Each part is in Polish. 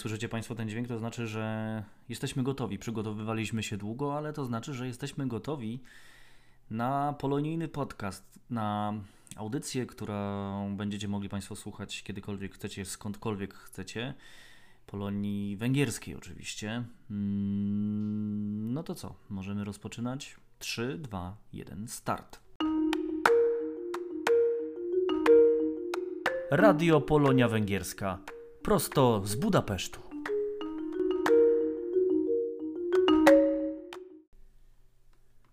słyszycie Państwo ten dźwięk, to znaczy, że jesteśmy gotowi. Przygotowywaliśmy się długo, ale to znaczy, że jesteśmy gotowi na polonijny podcast, na audycję, którą będziecie mogli Państwo słuchać kiedykolwiek chcecie, skądkolwiek chcecie. Polonii węgierskiej oczywiście. Mm, no to co, możemy rozpoczynać? 3, 2, 1, start. Radio Polonia Węgierska. Prosto z Budapesztu.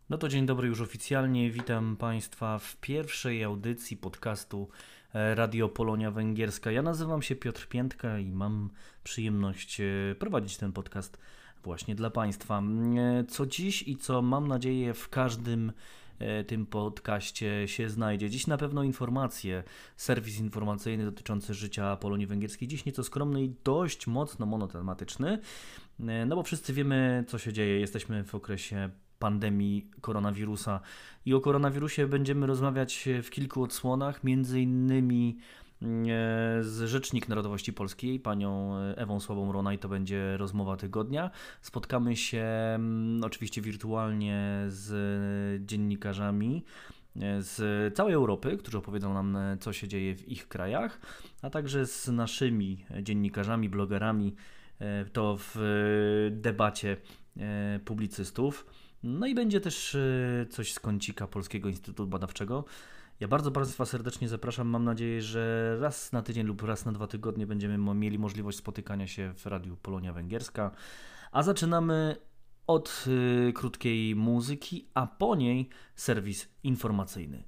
No to dzień dobry już oficjalnie. Witam Państwa w pierwszej audycji podcastu e, Radio Polonia Węgierska. Ja nazywam się Piotr Piętka i mam przyjemność e, prowadzić ten podcast właśnie dla Państwa. E, co dziś i co mam nadzieję w każdym tym podcaście się znajdzie. Dziś na pewno informacje, serwis informacyjny dotyczący życia Polonii Węgierskiej. Dziś nieco skromny i dość mocno monotematyczny, no bo wszyscy wiemy, co się dzieje. Jesteśmy w okresie pandemii koronawirusa. I o koronawirusie będziemy rozmawiać w kilku odsłonach, między innymi e, z Rzecznik Narodowości Polskiej, panią Ewą Słabą Ronaj, to będzie rozmowa tygodnia. Spotkamy się mm, oczywiście wirtualnie z dziennikarzami e, z całej Europy, którzy opowiedzą nam, co się dzieje w ich krajach, a także z naszymi dziennikarzami, blogerami, e, to w debacie publicystów. No i będzie też e, coś z kącika Polskiego Instytutu Badawczego. Ja bardzo Państwa serdecznie zapraszam. Mam nadzieję, że raz na tydzień lub raz na dwa tygodnie będziemy mieli możliwość spotykania się w Radiu Polonia Węgierska. A zaczynamy od y, krótkiej muzyki, a po niej serwis informacyjny.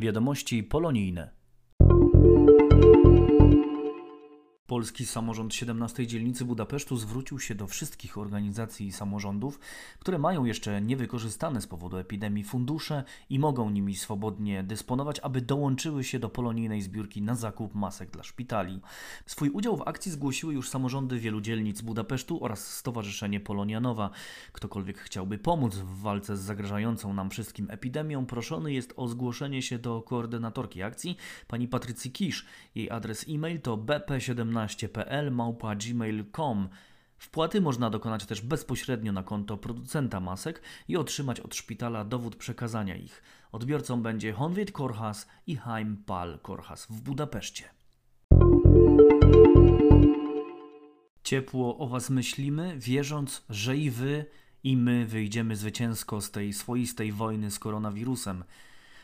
Wiadomości polonijne. Polski samorząd 17 dzielnicy Budapesztu zwrócił się do wszystkich organizacji i samorządów, które mają jeszcze niewykorzystane z powodu epidemii fundusze i mogą nimi swobodnie dysponować, aby dołączyły się do polonijnej zbiórki na zakup masek dla szpitali. Swój udział w akcji zgłosiły już samorządy wielu dzielnic Budapesztu oraz Stowarzyszenie Polonia Nowa. Ktokolwiek chciałby pomóc w walce z zagrażającą nam wszystkim epidemią, proszony jest o zgłoszenie się do koordynatorki akcji, pani Patrycji Kisz. Jej adres e-mail to bp17 12pl małpa gmail.com. Wpłaty można dokonać też bezpośrednio na konto producenta masek i otrzymać od szpitala dowód przekazania ich. Odbiorcą będzie Honved Korhas i Heim Pal Korhas w Budapeszcie. Ciepło o Was myślimy, wierząc, że i Wy, i my wyjdziemy zwycięsko z tej swoistej wojny z koronawirusem.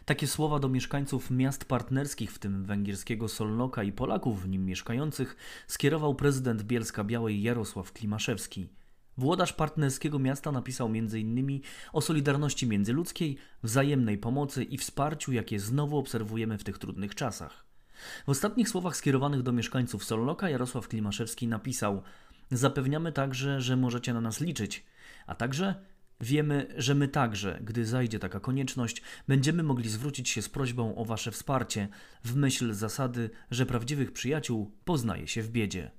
Takie słowa do mieszkańców miast partnerskich, w tym węgierskiego Solnoka i Polaków w nim mieszkających, skierował prezydent Bielska Białej Jarosław Klimaszewski. Włodarz partnerskiego miasta napisał m.in. o solidarności międzyludzkiej, wzajemnej pomocy i wsparciu, jakie znowu obserwujemy w tych trudnych czasach. W ostatnich słowach skierowanych do mieszkańców Solnoka Jarosław Klimaszewski napisał: Zapewniamy także, że możecie na nas liczyć, a także Wiemy, że my także, gdy zajdzie taka konieczność, będziemy mogli zwrócić się z prośbą o Wasze wsparcie, w myśl zasady, że prawdziwych przyjaciół poznaje się w biedzie.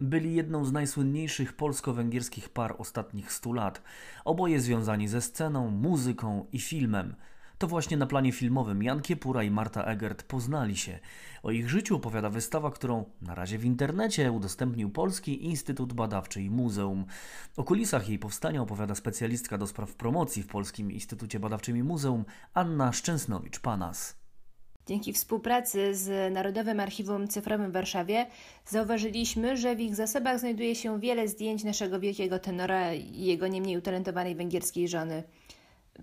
Byli jedną z najsłynniejszych polsko-węgierskich par ostatnich stu lat, oboje związani ze sceną, muzyką i filmem. To właśnie na planie filmowym Jan Kiepura i Marta Egert poznali się. O ich życiu opowiada wystawa, którą na razie w internecie udostępnił Polski Instytut Badawczy i Muzeum. O kulisach jej powstania opowiada specjalistka do spraw promocji w Polskim Instytucie Badawczym i Muzeum Anna Szczęsnowicz-Panas. Dzięki współpracy z Narodowym Archiwum Cyfrowym w Warszawie zauważyliśmy, że w ich zasobach znajduje się wiele zdjęć naszego wielkiego tenora i jego nie mniej utalentowanej węgierskiej żony.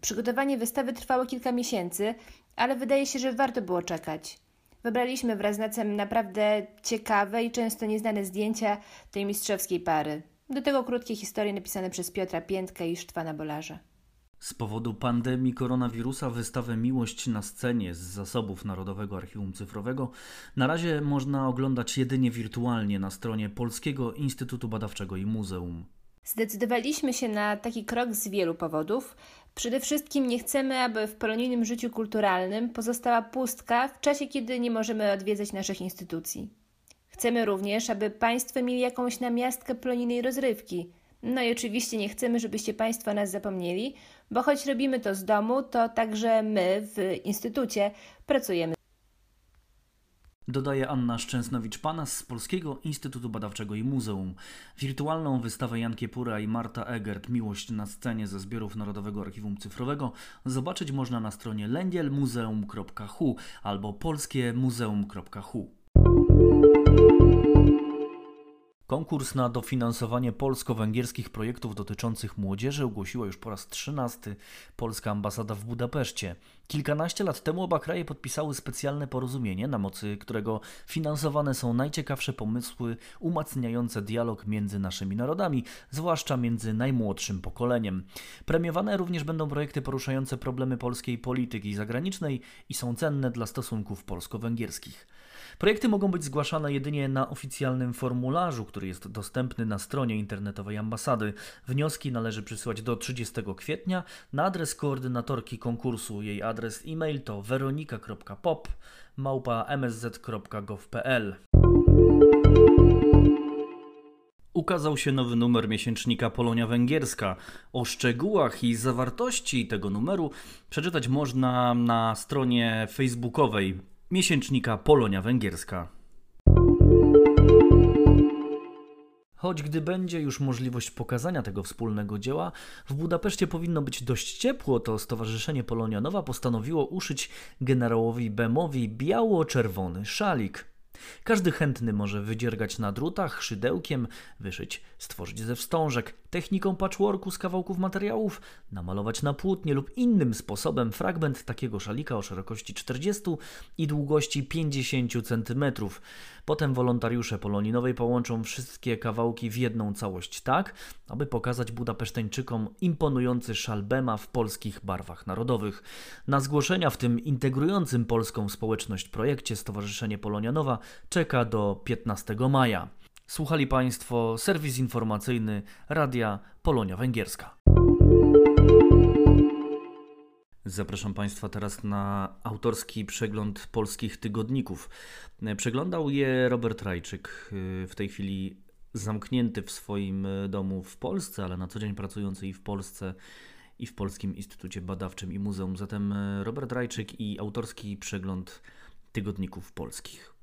Przygotowanie wystawy trwało kilka miesięcy, ale wydaje się, że warto było czekać. Wybraliśmy wraz z Nacem naprawdę ciekawe i często nieznane zdjęcia tej mistrzowskiej pary. Do tego krótkie historie napisane przez Piotra Piętkę i Sztwana Bolarza. Z powodu pandemii koronawirusa wystawę Miłość na scenie z zasobów Narodowego Archiwum Cyfrowego na razie można oglądać jedynie wirtualnie na stronie Polskiego Instytutu Badawczego i Muzeum. Zdecydowaliśmy się na taki krok z wielu powodów. Przede wszystkim nie chcemy, aby w polonijnym życiu kulturalnym pozostała pustka w czasie, kiedy nie możemy odwiedzać naszych instytucji. Chcemy również, aby Państwo mieli jakąś namiastkę polonijnej rozrywki. No i oczywiście nie chcemy, żebyście Państwo nas zapomnieli, bo choć robimy to z domu, to także my w instytucie pracujemy Dodaje Anna Szczęsnowicz-Panas z Polskiego Instytutu Badawczego i Muzeum. Wirtualną wystawę Jan Kiepura i Marta Egert Miłość na scenie ze zbiorów Narodowego Archiwum Cyfrowego zobaczyć można na stronie lęgielmuzeum.hu albo polskiemuzeum.hu. Konkurs na dofinansowanie polsko-węgierskich projektów dotyczących młodzieży ogłosiła już po raz trzynasty polska ambasada w Budapeszcie. Kilkanaście lat temu oba kraje podpisały specjalne porozumienie, na mocy którego finansowane są najciekawsze pomysły umacniające dialog między naszymi narodami, zwłaszcza między najmłodszym pokoleniem. Premiowane również będą projekty poruszające problemy polskiej polityki zagranicznej i są cenne dla stosunków polsko-węgierskich. Projekty mogą być zgłaszane jedynie na oficjalnym formularzu, który jest dostępny na stronie internetowej ambasady. Wnioski należy przysyłać do 30 kwietnia na adres koordynatorki konkursu. Jej adres e-mail to weronika.pop msz.gov.pl Ukazał się nowy numer miesięcznika Polonia Węgierska. O szczegółach i zawartości tego numeru przeczytać można na stronie facebookowej miesięcznika Polonia Węgierska. Choć gdy będzie już możliwość pokazania tego wspólnego dzieła, w Budapeszcie powinno być dość ciepło, to Stowarzyszenie Polonia Nowa postanowiło uszyć generałowi Bemowi biało-czerwony szalik. Każdy chętny może wydziergać na drutach, szydełkiem, wyszyć, stworzyć ze wstążek, techniką patchworku z kawałków materiałów, namalować na płótnie lub innym sposobem fragment takiego szalika o szerokości 40 i długości 50 cm. Potem wolontariusze Polonii Nowej połączą wszystkie kawałki w jedną całość tak, aby pokazać Budapeszteńczykom imponujący szalbema w polskich barwach narodowych. Na zgłoszenia w tym integrującym polską społeczność projekcie Stowarzyszenie Polonia Nowa czeka do 15 maja. Słuchali Państwo serwis informacyjny Radia Polonia Węgierska. Zapraszam Państwa teraz na autorski przegląd polskich tygodników. Przeglądał je Robert Rajczyk, w tej chwili zamknięty w swoim domu w Polsce, ale na co dzień pracujący i w Polsce, i w Polskim Instytucie Badawczym i Muzeum. Zatem Robert Rajczyk i autorski przegląd tygodników polskich.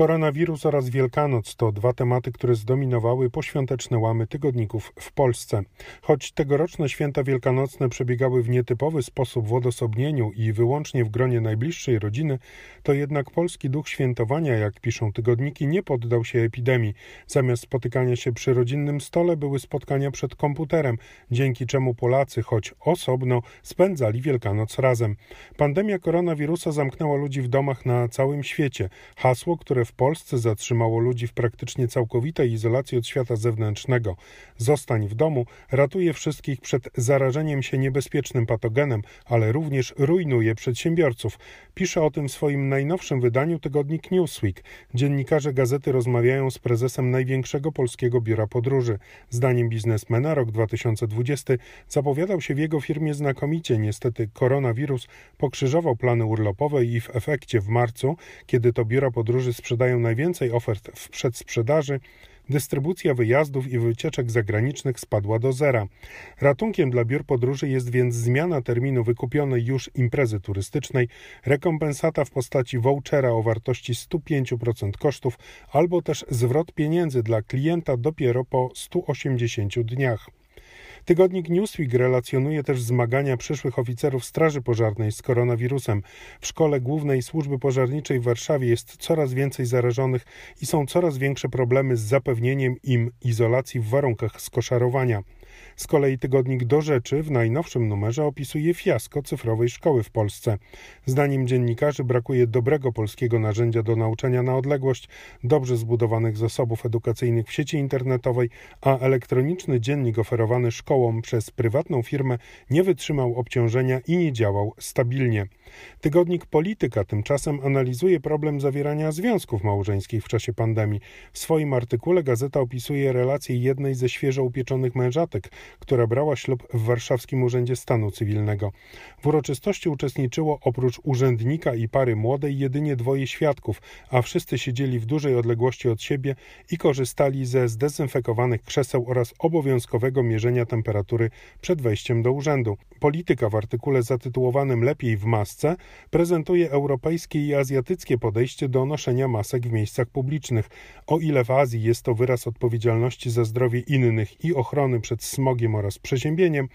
Koronawirus oraz Wielkanoc to dwa tematy, które zdominowały poświąteczne łamy tygodników w Polsce. Choć tegoroczne święta wielkanocne przebiegały w nietypowy sposób w odosobnieniu i wyłącznie w gronie najbliższej rodziny, to jednak polski duch świętowania, jak piszą tygodniki, nie poddał się epidemii. Zamiast spotykania się przy rodzinnym stole były spotkania przed komputerem, dzięki czemu Polacy, choć osobno, spędzali Wielkanoc razem. Pandemia koronawirusa zamknęła ludzi w domach na całym świecie. Hasło, które w Polsce zatrzymało ludzi w praktycznie całkowitej izolacji od świata zewnętrznego. Zostań w domu ratuje wszystkich przed zarażeniem się niebezpiecznym patogenem, ale również rujnuje przedsiębiorców. Pisze o tym w swoim najnowszym wydaniu tygodnik Newsweek. Dziennikarze gazety rozmawiają z prezesem największego polskiego biura podróży. Zdaniem biznesmena rok 2020 zapowiadał się w jego firmie znakomicie. Niestety koronawirus pokrzyżował plany urlopowe i w efekcie w marcu, kiedy to biura podróży sprzedają sprzedają najwięcej ofert w przedsprzedaży, dystrybucja wyjazdów i wycieczek zagranicznych spadła do zera. Ratunkiem dla biur podróży jest więc zmiana terminu wykupionej już imprezy turystycznej, rekompensata w postaci vouchera o wartości 105% kosztów albo też zwrot pieniędzy dla klienta dopiero po 180 dniach. Tygodnik Newsweek relacjonuje też zmagania przyszłych oficerów Straży Pożarnej z koronawirusem. W Szkole Głównej Służby Pożarniczej w Warszawie jest coraz więcej zarażonych i są coraz większe problemy z zapewnieniem im izolacji w warunkach skoszarowania. Z kolei tygodnik Do Rzeczy w najnowszym numerze opisuje fiasko cyfrowej szkoły w Polsce. Zdaniem dziennikarzy brakuje dobrego polskiego narzędzia do nauczania na odległość, dobrze zbudowanych zasobów edukacyjnych w sieci internetowej, a elektroniczny dziennik oferowany szkołom przez prywatną firmę nie wytrzymał obciążenia i nie działał stabilnie. Tygodnik Polityka tymczasem analizuje problem zawierania związków małżeńskich w czasie pandemii. W swoim artykule gazeta opisuje relację jednej ze świeżo upieczonych mężatek, która brała ślub w Warszawskim Urzędzie Stanu Cywilnego. W uroczystości uczestniczyło oprócz urzędnika i pary młodej jedynie dwoje świadków, a wszyscy siedzieli w dużej odległości od siebie i korzystali ze zdezynfekowanych krzeseł oraz obowiązkowego mierzenia temperatury przed wejściem do urzędu. Polityka w artykule zatytułowanym Lepiej w masce prezentuje europejskie i azjatyckie podejście do noszenia masek w miejscach publicznych. O ile w Azji jest to wyraz odpowiedzialności za zdrowie innych i ochrony przed smogiem oraz przeziębieniem,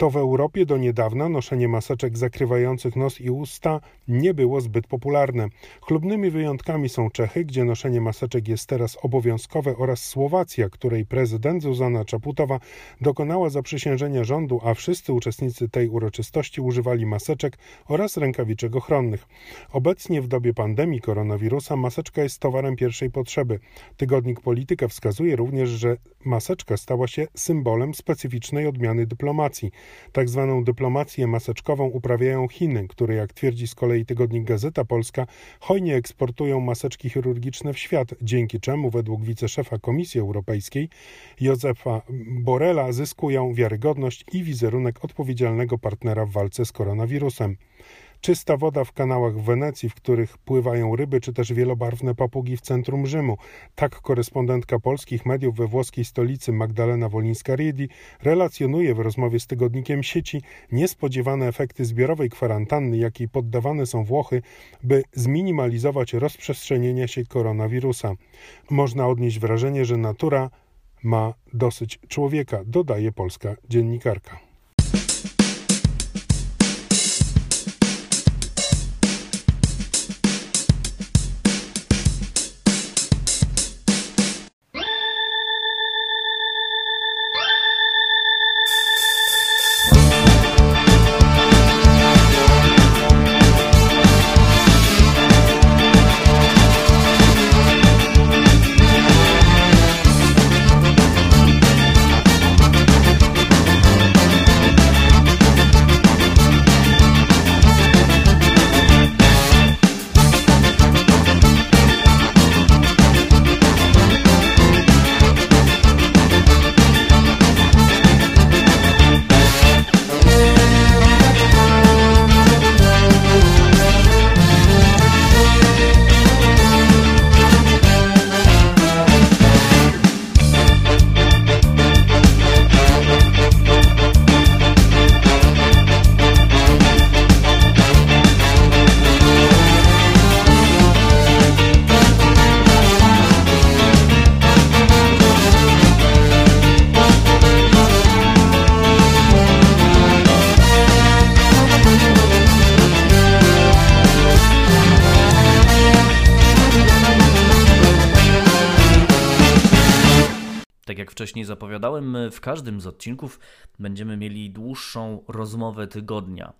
to w Europie do niedawna noszenie maseczek zakrywających nos i usta nie było zbyt popularne. Chlubnymi wyjątkami są Czechy, gdzie noszenie maseczek jest teraz obowiązkowe oraz Słowacja, której prezydent Zuzana Czaputowa dokonała zaprzysiężenia rządu, a wszyscy uczestnicy tej uroczystości używali maseczek oraz rękawiczek ochronnych. Obecnie w dobie pandemii koronawirusa maseczka jest towarem pierwszej potrzeby. Tygodnik Polityka wskazuje również, że maseczka stała się symbolem specyficznej odmiany dyplomacji. Tak zwaną dyplomację maseczkową uprawiają Chiny, które, jak twierdzi z kolei tygodnik Gazeta Polska, hojnie eksportują maseczki chirurgiczne w świat, dzięki czemu według wiceszefa Komisji Europejskiej Józefa Borela zyskują wiarygodność i wizerunek odpowiedzialnego partnera w walce z koronawirusem. Czysta woda w kanałach w Wenecji, w których pływają ryby, czy też wielobarwne papugi w centrum Rzymu. Tak korespondentka polskich mediów we włoskiej stolicy Magdalena Wolińska-Riedi relacjonuje w rozmowie z tygodnikiem sieci niespodziewane efekty zbiorowej kwarantanny, jakiej poddawane są Włochy, by zminimalizować rozprzestrzenienie się koronawirusa. Można odnieść wrażenie, że natura ma dosyć człowieka, dodaje polska dziennikarka. Wcześniej zapowiadałem, w każdym z odcinków będziemy mieli dłuższą rozmowę tygodnia.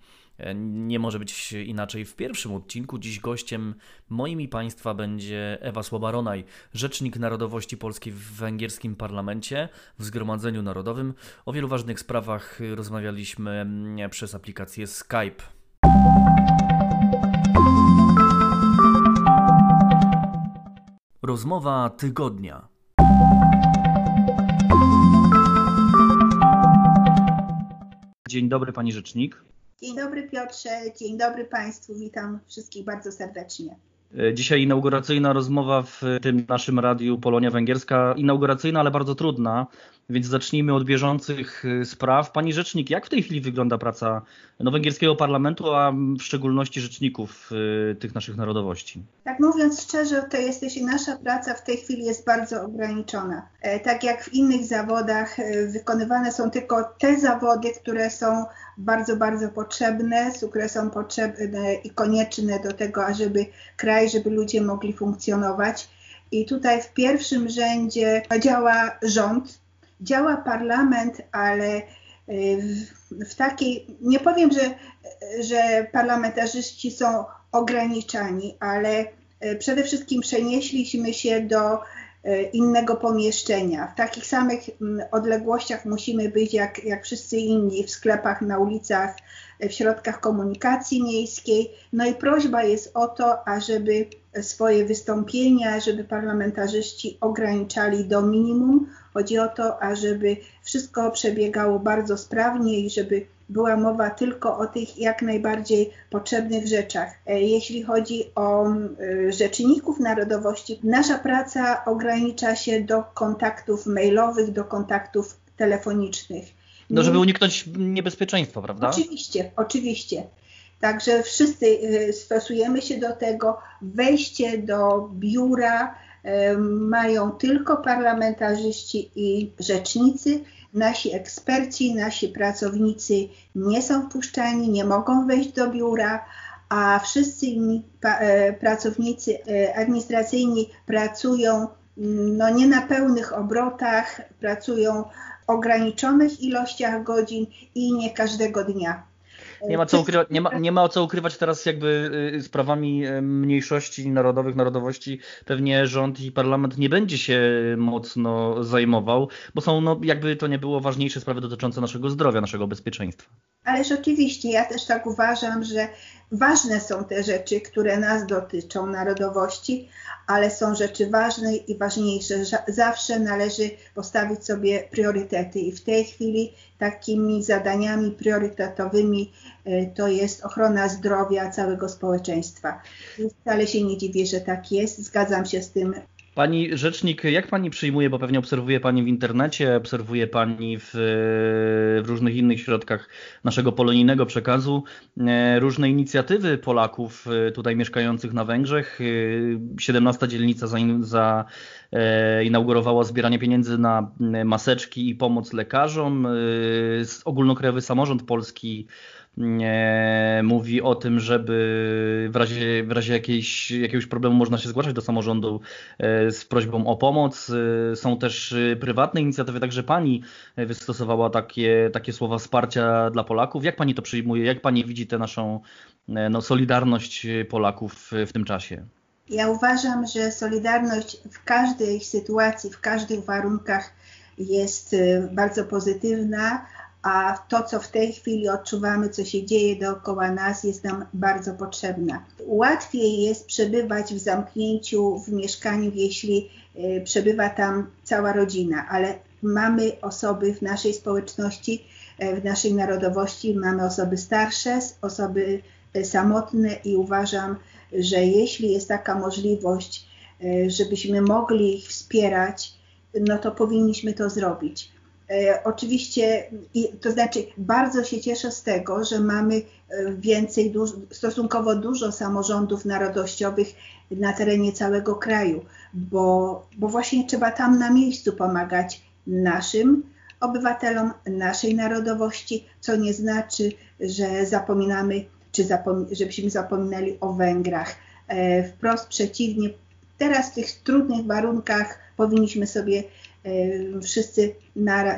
Nie może być inaczej w pierwszym odcinku. Dziś gościem moim i Państwa będzie Ewa Słabaronaj, rzecznik narodowości polskiej w węgierskim parlamencie, w Zgromadzeniu Narodowym. O wielu ważnych sprawach rozmawialiśmy przez aplikację Skype. Rozmowa tygodnia. Dzień dobry, pani rzecznik. Dzień dobry Piotrze, dzień dobry Państwu, witam wszystkich bardzo serdecznie. E, dzisiaj inauguracyjna rozmowa w tym naszym radiu Polonia Węgierska. Inauguracyjna, ale bardzo trudna, więc zacznijmy od bieżących y, spraw. Pani rzecznik, jak w tej chwili wygląda praca no, węgierskiego parlamentu, a w szczególności rzeczników y, tych naszych narodowości? Tak mówiąc szczerze, to jesteś nasza praca w tej chwili jest bardzo ograniczona. E, tak jak w innych zawodach e, wykonywane są tylko te zawody, które są bardzo, bardzo potrzebne, które są potrzebne i konieczne do tego, ażeby kraj, żeby ludzie mogli funkcjonować. I tutaj w pierwszym rzędzie działa rząd, działa parlament, ale y, w, w takiej, nie powiem, że, że parlamentarzyści są ograniczani, ale y, przede wszystkim przenieśliśmy się do y, innego pomieszczenia. W takich samych mm, odległościach musimy być jak, jak wszyscy inni w sklepach, na ulicach, w środkach komunikacji miejskiej. No i prośba jest o to, ażeby swoje wystąpienia, żeby parlamentarzyści ograniczali do minimum. Chodzi o to, ażeby wszystko przebiegało bardzo sprawnie i żeby była mowa tylko o tych jak najbardziej potrzebnych rzeczach. E, jeśli chodzi o e, rzeczników narodowości, nasza praca ogranicza się do kontaktów mailowych, do kontaktów telefonicznych. No, żeby uniknąć niebezpieczeństwa, prawda? Oczywiście, oczywiście. Także wszyscy y, stosujemy się do tego. Wejście do biura y, mają tylko parlamentarzyści i rzecznicy. Nasi eksperci, nasi pracownicy nie są wpuszczani, nie mogą wejść do biura, a wszyscy inni y, pracownicy administracyjni pracują mm, no nie na pełnych obrotach, pracują ograniczonych ilościach godzin i nie każdego dnia. Nie ma, co ukrywać, nie, ma, nie ma co ukrywać teraz jakby y, sprawami y, mniejszości narodowych, narodowości. Pewnie rząd i parlament nie będzie się mocno zajmował, bo są no, jakby to nie było ważniejsze sprawy dotyczące naszego zdrowia, naszego bezpieczeństwa. Ależ oczywiście, ja też tak uważam, że ważne są te rzeczy, które nas dotyczą, narodowości, ale są rzeczy ważne i ważniejsze. Zawsze należy postawić sobie priorytety i w tej chwili takimi zadaniami priorytetowymi e, to jest ochrona zdrowia całego społeczeńststwa. Wcale się nie dziwię, że tak jest. Zgadzam się z tym Pani rzecznik, jak pani przyjmuje, bo pewnie obserwuje pani w internecie, obserwuje pani w, w, różnych innych środkach naszego polonijnego przekazu, e, różne inicjatywy Polaków e, tutaj mieszkających na Węgrzech. 17 dzielnica za, za e, inaugurowała zbieranie pieniędzy na maseczki i pomoc lekarzom. Ogólnokrajowy Samorząd Polski mówi o tym, żeby w razie, w razie jakiejś, jakiegoś problemu można się zgłaszać do samorządu e, z prośbą o pomoc. E, są też e, prywatne inicjatywy, także pani wystosowała takie, takie słowa wsparcia dla Polaków. Jak pani to przyjmuje? Jak pani widzi tę naszą no, solidarność Polaków w tym czasie? Ja uważam, że solidarność w każdej sytuacji, w każdych warunkach jest bardzo pozytywna, a to, co w tej chwili odczuwamy, co się dzieje dookoła nas, jest nam bardzo potrzebna. Łatwiej jest przebywać w zamknięciu w mieszkaniu, jeśli y, przebywa tam cała rodzina, ale mamy osoby w naszej społeczności, y, w naszej narodowości, mamy osoby starsze, osoby y, samotne i uważam, że jeśli jest taka możliwość, żebyśmy mogli ich wspierać, no to powinniśmy to zrobić. E, oczywiście, to znaczy bardzo się cieszę z tego, że mamy e, więcej, stosunkowo dużo samorządów narodowościowych na terenie całego kraju, bo, bo właśnie trzeba tam na miejscu pomagać naszym obywatelom, naszej narodowości, co nie znaczy, że zapominamy, czy żebyśmy zapominali o Węgrach. E, wprost przeciwnie, teraz w tych trudnych warunkach powinniśmy sobie wszyscy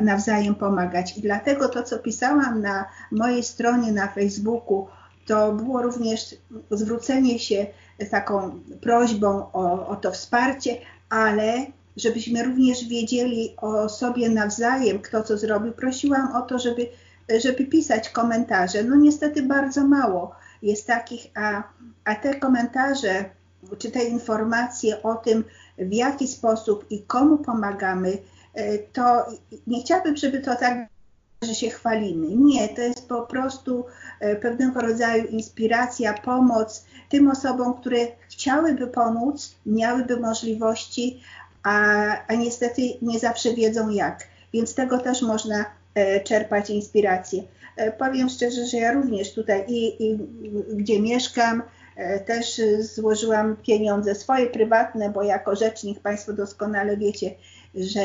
nawzajem pomagać. I dlatego to, co pisałam na mojej stronie na Facebooku, to było również zwrócenie się taką prośbą o, o to wsparcie, ale żebyśmy również wiedzieli o sobie nawzajem, kto co zrobił. Prosiłam o to, żeby, żeby pisać komentarze. No niestety bardzo mało jest takich, a, a te komentarze czy te informacje o tym, w jaki sposób i komu pomagamy, e, to nie chciałabym, żeby to tak że się chwalimy. Nie, to jest po prostu e, pewnego rodzaju inspiracja, pomoc tym osobom, które chciałyby pomóc, miałyby możliwości, a, a niestety nie zawsze wiedzą jak. Więc tego też można e, czerpać inspirację. Powiem szczerze, że ja również tutaj i, i gdzie mieszkam, też złożyłam pieniądze swoje prywatne, bo jako rzecznik Państwo doskonale wiecie, że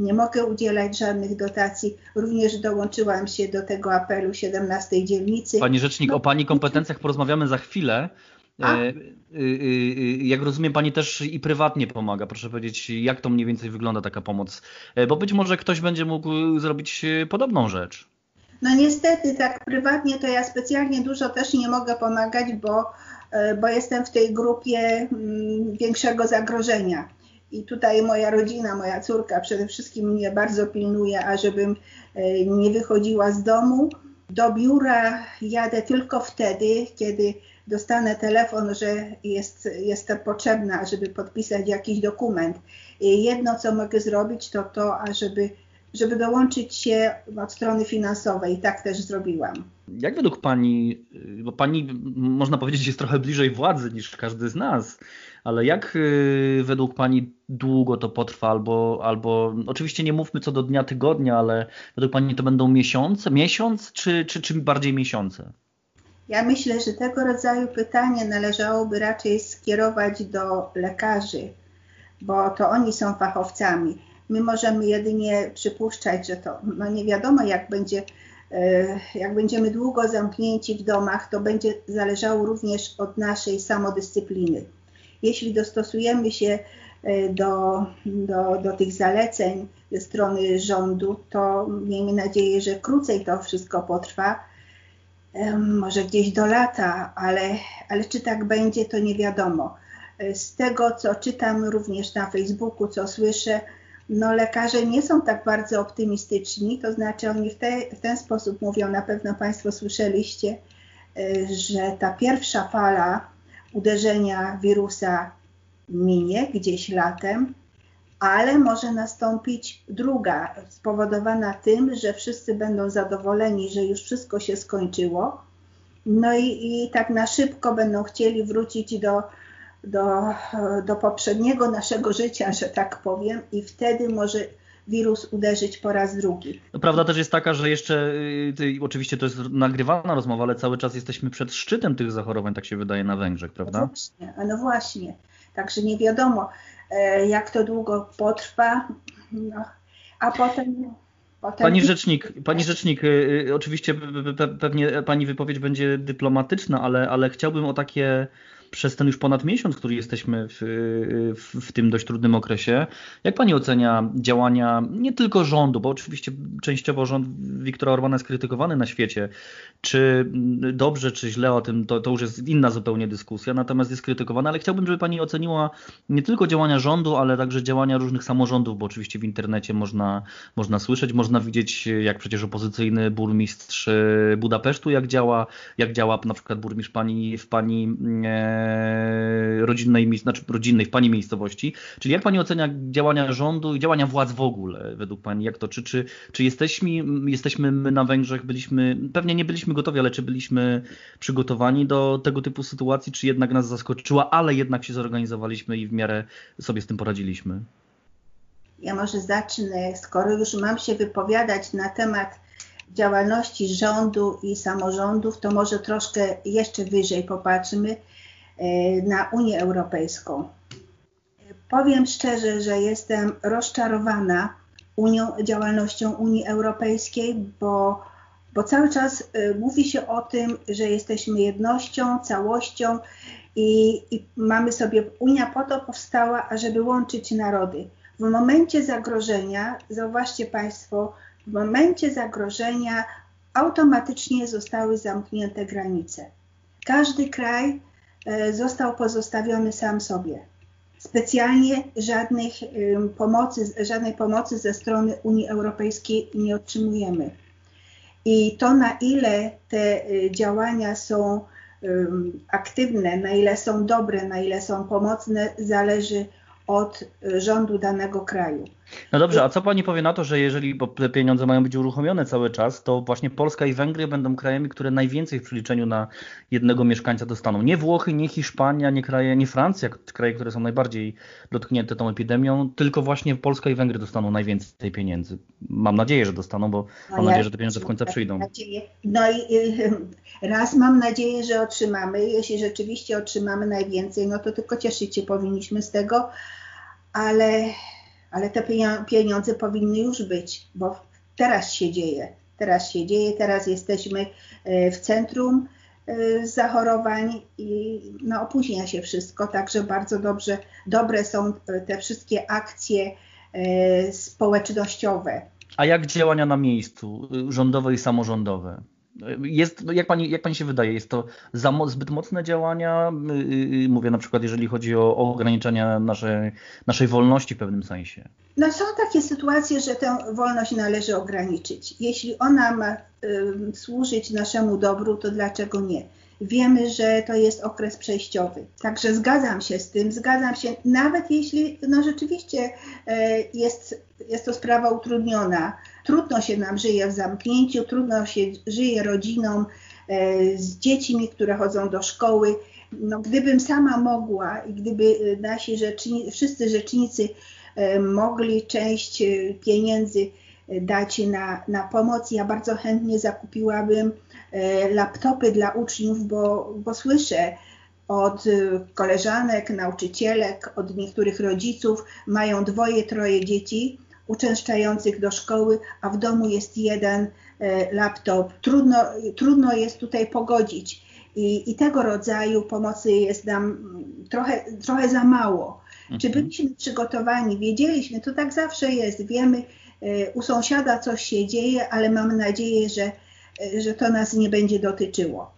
nie mogę udzielać żadnych dotacji. Również dołączyłam się do tego apelu 17 dzielnicy. Pani rzecznik, no, o Pani kompetencjach porozmawiamy za chwilę. A? E, jak rozumiem, Pani też i prywatnie pomaga. Proszę powiedzieć, jak to mniej więcej wygląda taka pomoc? E, bo być może ktoś będzie mógł zrobić podobną rzecz. No niestety, tak prywatnie to ja specjalnie dużo też nie mogę pomagać, bo E, bo jestem w tej grupie mm, większego zagrożenia. I tutaj moja rodzina, moja córka przede wszystkim mnie bardzo pilnuje, ażebym e, nie wychodziła z domu. Do biura jadę tylko wtedy, kiedy dostanę telefon, że jest, jestem potrzebna, żeby podpisać jakiś dokument. I jedno, co mogę zrobić, to to, ażeby żeby dołączyć się od strony finansowej. Tak też zrobiłam. Jak według Pani, bo Pani można powiedzieć jest trochę bliżej władzy niż każdy z nas, ale jak y, według Pani długo to potrwa, albo, albo oczywiście nie mówmy co do dnia, tygodnia, ale według Pani to będą miesiące, miesiąc czy, czy, czy bardziej miesiące? Ja myślę, że tego rodzaju pytanie należałoby raczej skierować do lekarzy, bo to oni są fachowcami My możemy jedynie przypuszczać, że to no nie wiadomo, jak będzie, jak będziemy długo zamknięci w domach, to będzie zależało również od naszej samodyscypliny. Jeśli dostosujemy się e, do, do, do tych zaleceń ze strony rządu, to miejmy nadzieję, że krócej to wszystko potrwa, e, może gdzieś do lata, ale, ale czy tak będzie, to nie wiadomo. Z tego, co czytam również na Facebooku, co słyszę, no lekarze nie są tak bardzo optymistyczni, to znaczy oni w, te, w ten sposób mówią, na pewno Państwo słyszeliście, y, że ta pierwsza fala uderzenia wirusa minie gdzieś latem, ale może nastąpić druga, spowodowana tym, że wszyscy będą zadowoleni, że już wszystko się skończyło. No i, i tak na szybko będą chcieli wrócić do do, do poprzedniego naszego życia, że tak powiem, i wtedy może wirus uderzyć po raz drugi. No, prawda też jest taka, że jeszcze, y, oczywiście to jest nagrywana rozmowa, ale cały czas jesteśmy przed szczytem tych zachorowań, tak się wydaje, na Węgrzech, prawda? No właśnie, no właśnie. Także nie wiadomo, e, jak to długo potrwa, no, a potem Potem... Pani rzecznik, pani rzecznik, y, y, oczywiście pewnie pani wypowiedź będzie dyplomatyczna, ale, ale chciałbym o takie przez ten już ponad miesiąc, który jesteśmy w, w, w, tym dość trudnym okresie. Jak Pani ocenia działania nie tylko rządu, bo oczywiście częściowo rząd Wiktora Orbana jest krytykowany na świecie, czy dobrze, czy źle o tym, to, to już jest inna zupełnie dyskusja, natomiast jest krytykowany, ale chciałbym, żeby Pani oceniła nie tylko działania rządu, ale także działania różnych samorządów, bo oczywiście w internecie można, można słyszeć, można widzieć, jak przecież opozycyjny burmistrz Budapesztu, jak działa, jak działa na przykład burmistrz Pani w Pani E, rodzinnej, znaczy rodzinnej w Pani miejscowości. Czyli jak Pani ocenia działania rządu i działania władz w ogóle według Pani? Jak to? Czy, czy, czy jesteśmy, jesteśmy my na Węgrzech, byliśmy, pewnie nie byliśmy gotowi, ale czy byliśmy przygotowani do tego typu sytuacji, czy jednak nas zaskoczyła, ale jednak się zorganizowaliśmy i w miarę sobie z tym poradziliśmy? Ja może zacznę, skoro już mam się wypowiadać na temat działalności rządu i samorządów, to może troszkę jeszcze wyżej popatrzmy E, na Unię Europejską. Powiem szczerze, że jestem rozczarowana Unią, działalnością Unii Europejskiej, bo, bo cały czas e, mówi się o tym, że jesteśmy jednością, całością i, i mamy sobie, Unia po to powstała, ażeby łączyć narody. W momencie zagrożenia, zauważcie Państwo, w momencie zagrożenia automatycznie zostały zamknięte granice. Każdy kraj e, został pozostawiony sam sobie. Specjalnie żadnych pomocy, żadnej pomocy ze strony Unii Europejskiej nie otrzymujemy. I to, na ile te y, działania są aktywne, na ile są dobre, na ile są pomocne, zależy od y, rządu danego kraju. No dobrze, a co pani powie na to, że jeżeli te pieniądze mają być uruchomione cały czas, to właśnie Polska i Węgry będą krajami, które najwięcej w przeliczeniu na jednego mieszkańca dostaną. Nie Włochy, nie Hiszpania, nie kraje, nie Francja, kraje, które są najbardziej dotknięte tą epidemią, tylko właśnie Polska i Węgry dostaną najwięcej pieniędzy. Mam nadzieję, że dostaną, bo no mam ja nadzieję, że te pieniądze w końcu przyjdą. Nadzieję. No i y, raz mam nadzieję, że otrzymamy. Jeśli rzeczywiście otrzymamy najwięcej, no to tylko cieszyć się powinniśmy z tego ale, ale te pieniądze powinny już być, bo teraz się dzieje. Teraz się dzieje, teraz jesteśmy e, w centrum e, zachorowań i no, opóźnia się wszystko, także bardzo dobrze, dobre są te wszystkie akcje e, społecznościowe. A jak działania na miejscu, rządowe i samorządowe? Jest, jak, pani, jak pani się wydaje, jest to za, zbyt mocne działania? Y, y, y, mówię na przykład, jeżeli chodzi o, o ograniczenia naszej, naszej wolności w pewnym sensie. No są takie sytuacje, że tę wolność należy ograniczyć. Jeśli ona ma służyć naszemu dobru, to dlaczego nie? Wiemy, że to jest okres przejściowy. Także zgadzam się z tym, zgadzam się, nawet jeśli no rzeczywiście y, jest, jest to sprawa utrudniona Trudno się nam żyje w zamknięciu, trudno się żyje rodzinom e, z dziećmi, które chodzą do szkoły. No, gdybym sama mogła i gdyby e, nasi rzecznicy, wszyscy rzecznicy e, mogli część pieniędzy dać na, na pomoc, ja bardzo chętnie zakupiłabym laptopy dla uczniów, bo, bo słyszę, od koleżanek, nauczycielek, od niektórych rodziców, mają dwoje, troje dzieci uczęszczających do szkoły, a w domu jest jeden e, laptop. Trudno, trudno jest tutaj pogodzić. I, I, tego rodzaju pomocy jest nam trochę, trochę za mało. Mhm. Czy byliśmy przygotowani? Wiedzieliśmy, to tak zawsze jest. Wiemy, e, u sąsiada coś się dzieje, ale mamy nadzieję, że, e, że to nas nie będzie dotyczyło.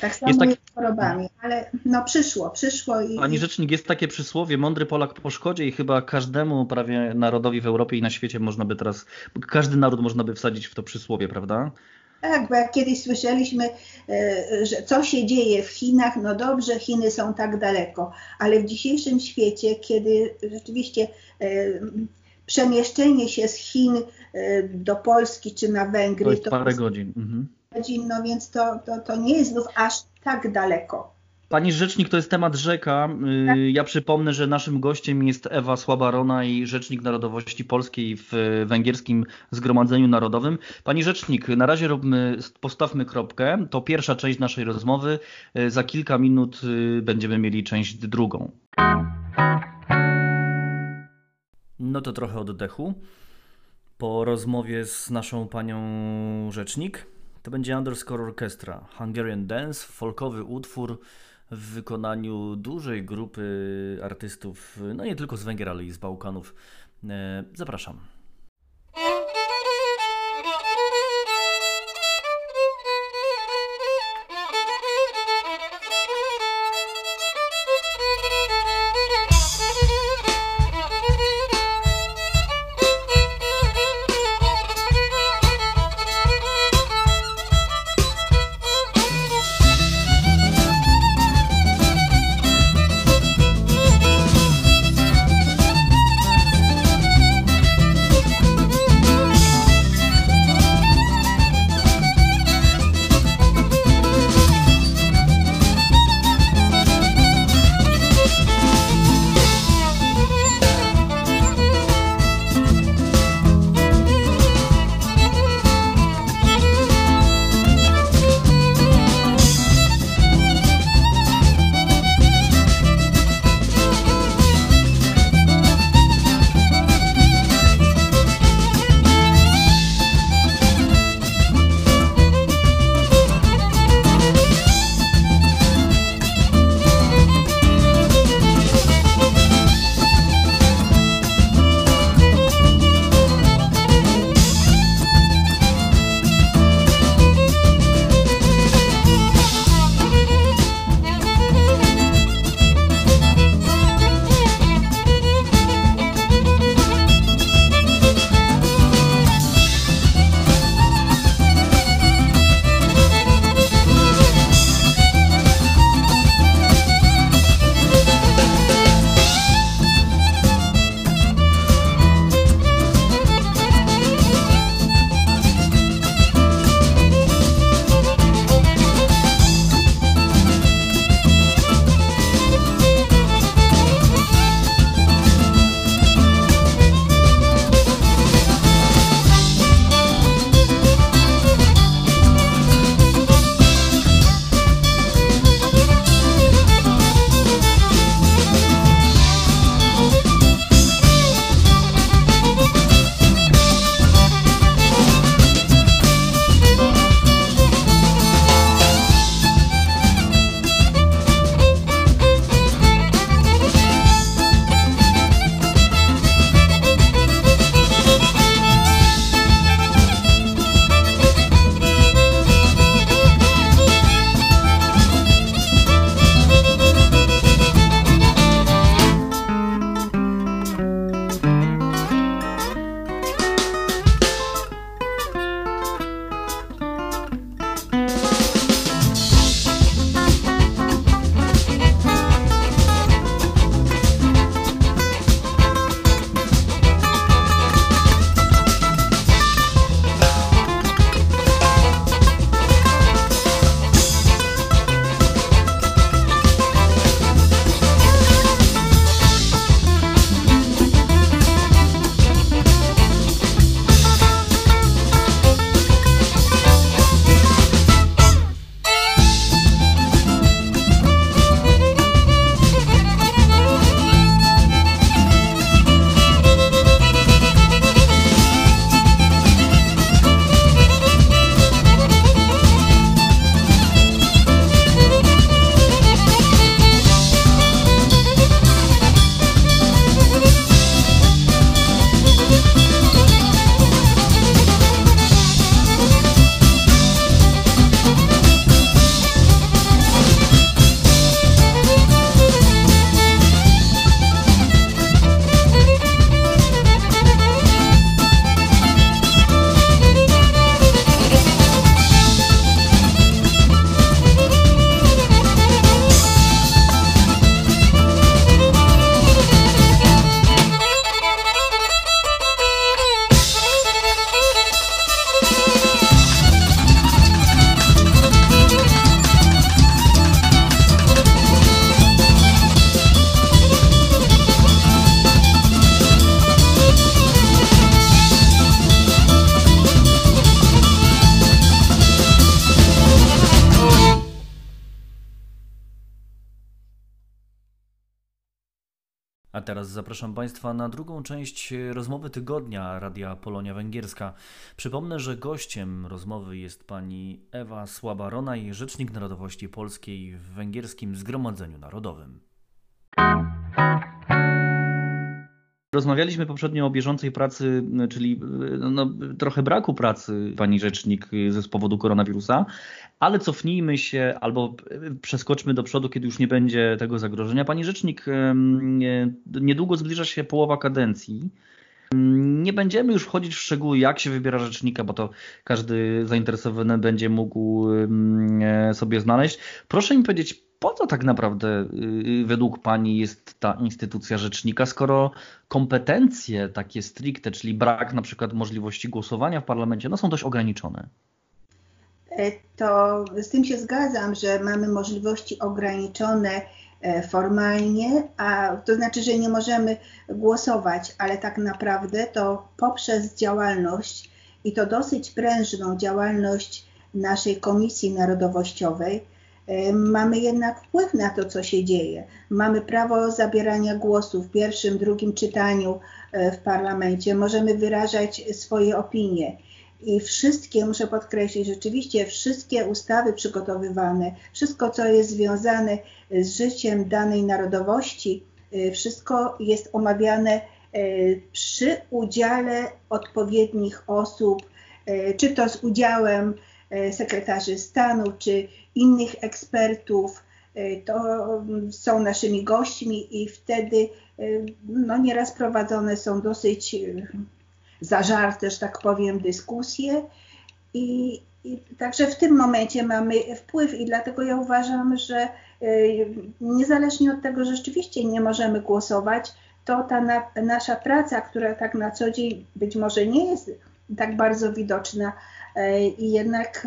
Tak samo jest, tak... z chorobami, ale no przyszło, przyszło i... Pani Rzecznik, jest takie przysłowie, mądry Polak po szkodzie i chyba każdemu prawie narodowi w Europie i na świecie można by teraz, każdy naród można by wsadzić w to przysłowie, prawda? Tak, bo jak kiedyś słyszeliśmy, e, że co się dzieje w Chinach, no dobrze, Chiny są tak daleko, ale w dzisiejszym świecie, kiedy rzeczywiście przemieszczenie się z Chin e, do Polski czy na Węgry... To jest parę godzin. Mhm godzin, no więc to, to, to nie jest znów aż tak daleko. Pani Rzecznik, to jest temat rzeka. Y, tak. Ja przypomnę, że naszym gościem jest Ewa Słabarona i Rzecznik Narodowości Polskiej w Węgierskim Zgromadzeniu Narodowym. Pani Rzecznik, na razie róbmy, postawmy kropkę. To pierwsza część naszej rozmowy. Y, za kilka minut y, będziemy mieli część drugą. No to trochę oddechu. Po rozmowie z naszą panią Rzecznik to będzie Underscore Orchestra, Hungarian Dance, folkowy utwór w wykonaniu dużej grupy artystów, no nie tylko z Węgier, ale i z Bałkanów. E, zapraszam. Zapraszam Państwa na drugą część rozmowy tygodnia Radia Polonia Węgierska. Przypomnę, że gościem rozmowy jest pani Ewa Słaba-Ronaj, Rzecznik Narodowości Polskiej w Węgierskim Zgromadzeniu Narodowym. Rozmawialiśmy poprzednio o bieżącej pracy, czyli no, trochę braku pracy pani rzecznik ze z powodu koronawirusa, ale cofnijmy się albo przeskoczmy do przodu, kiedy już nie będzie tego zagrożenia. Pani rzecznik, niedługo zbliża się połowa kadencji. Nie będziemy już wchodzić w szczegóły, jak się wybiera rzecznika, bo to każdy zainteresowany będzie mógł sobie znaleźć. Proszę mi powiedzieć, po co tak naprawdę y, według Pani jest ta instytucja rzecznika, skoro kompetencje takie stricte, czyli brak na przykład możliwości głosowania w parlamencie, no są dość ograniczone? E, to z tym się zgadzam, że mamy możliwości ograniczone e, formalnie, a to znaczy, że nie możemy głosować, ale tak naprawdę to poprzez działalność i to dosyć prężną działalność naszej Komisji Narodowościowej, E, mamy jednak wpływ na to, co się dzieje. Mamy prawo zabierania głosu w pierwszym, drugim czytaniu w parlamencie, możemy wyrażać swoje opinie. I wszystkie, muszę podkreślić, rzeczywiście wszystkie ustawy przygotowywane, wszystko, co jest związane z życiem danej narodowości, e, wszystko jest omawiane przy udziale odpowiednich osób, czy to z udziałem sekretarzy stanu, czy innych ekspertów, e, to są naszymi gośćmi i wtedy e, no, nieraz prowadzone są dosyć e, zażarte, że tak powiem, dyskusje. I, I, także w tym momencie mamy wpływ i dlatego ja uważam, że niezależnie od tego, że rzeczywiście nie możemy głosować, to ta na, nasza praca, która tak na co dzień być może nie jest tak bardzo widoczna i jednak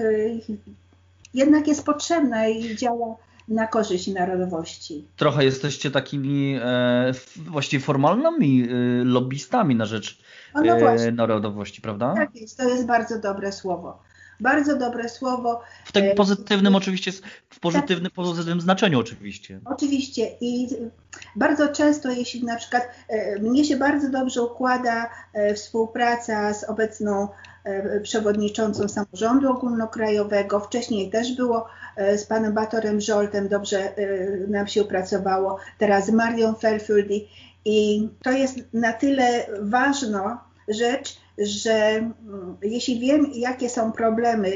jednak jest potrzebna i działa na korzyść narodowości. Trochę jesteście takimi e, właściwie formalnymi e, lobbystami na rzecz no, no e, narodowości, prawda? Tak jest, to jest bardzo dobre słowo. Bardzo dobre słowo. W takim e, pozytywnym oczywiście, w pozytywnym, pozytywnym znaczeniu oczywiście. Oczywiście i bardzo często, jeśli na przykład e, mnie się bardzo dobrze układa e, współpraca z obecną E, przewodniczącą samorządu ogólnokrajowego. Wcześniej też było e, z panem Batorem Żoltem, dobrze e, nam się pracowało, teraz z Marią Felfuldi. I to jest na tyle ważna rzecz, że mm, jeśli wiem, jakie są problemy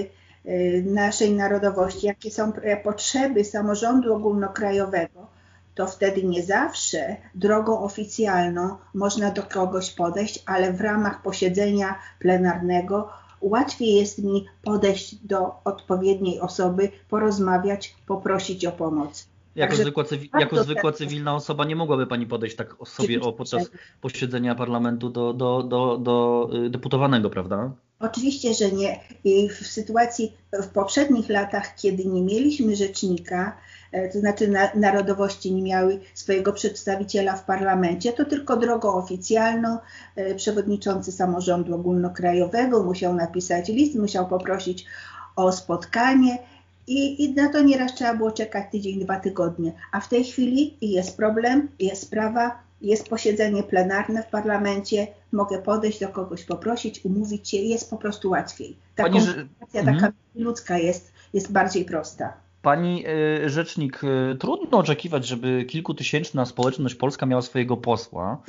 naszej narodowości, jakie są potrzeby samorządu ogólnokrajowego, to wtedy nie zawsze drogą oficjalną można do kogoś podejść, ale w ramach posiedzenia plenarnego łatwiej jest mi podejść do odpowiedniej osoby, porozmawiać, poprosić o pomoc. Jako, zwykła, cywi jako zwykła cywilna osoba nie mogłaby Pani podejść tak sobie o, podczas posiedzenia parlamentu do, do, do, do y, deputowanego, prawda? Oczywiście, że nie. I w sytuacji w poprzednich latach, kiedy nie mieliśmy rzecznika, e, to znaczy na, narodowości nie miały swojego przedstawiciela w parlamencie, to tylko drogą oficjalną e, przewodniczący samorządu ogólnokrajowego musiał napisać list, musiał poprosić o spotkanie. I, I na to nieraz trzeba było czekać tydzień, dwa tygodnie. A w tej chwili jest problem, jest sprawa, jest posiedzenie plenarne w parlamencie, mogę podejść do kogoś, poprosić, umówić się, jest po prostu łatwiej. Ta Pani, komunikacja taka mhm. ludzka jest, jest bardziej prosta. Pani y, rzecznik, y, trudno oczekiwać, żeby kilkutysięczna społeczność polska miała swojego posła.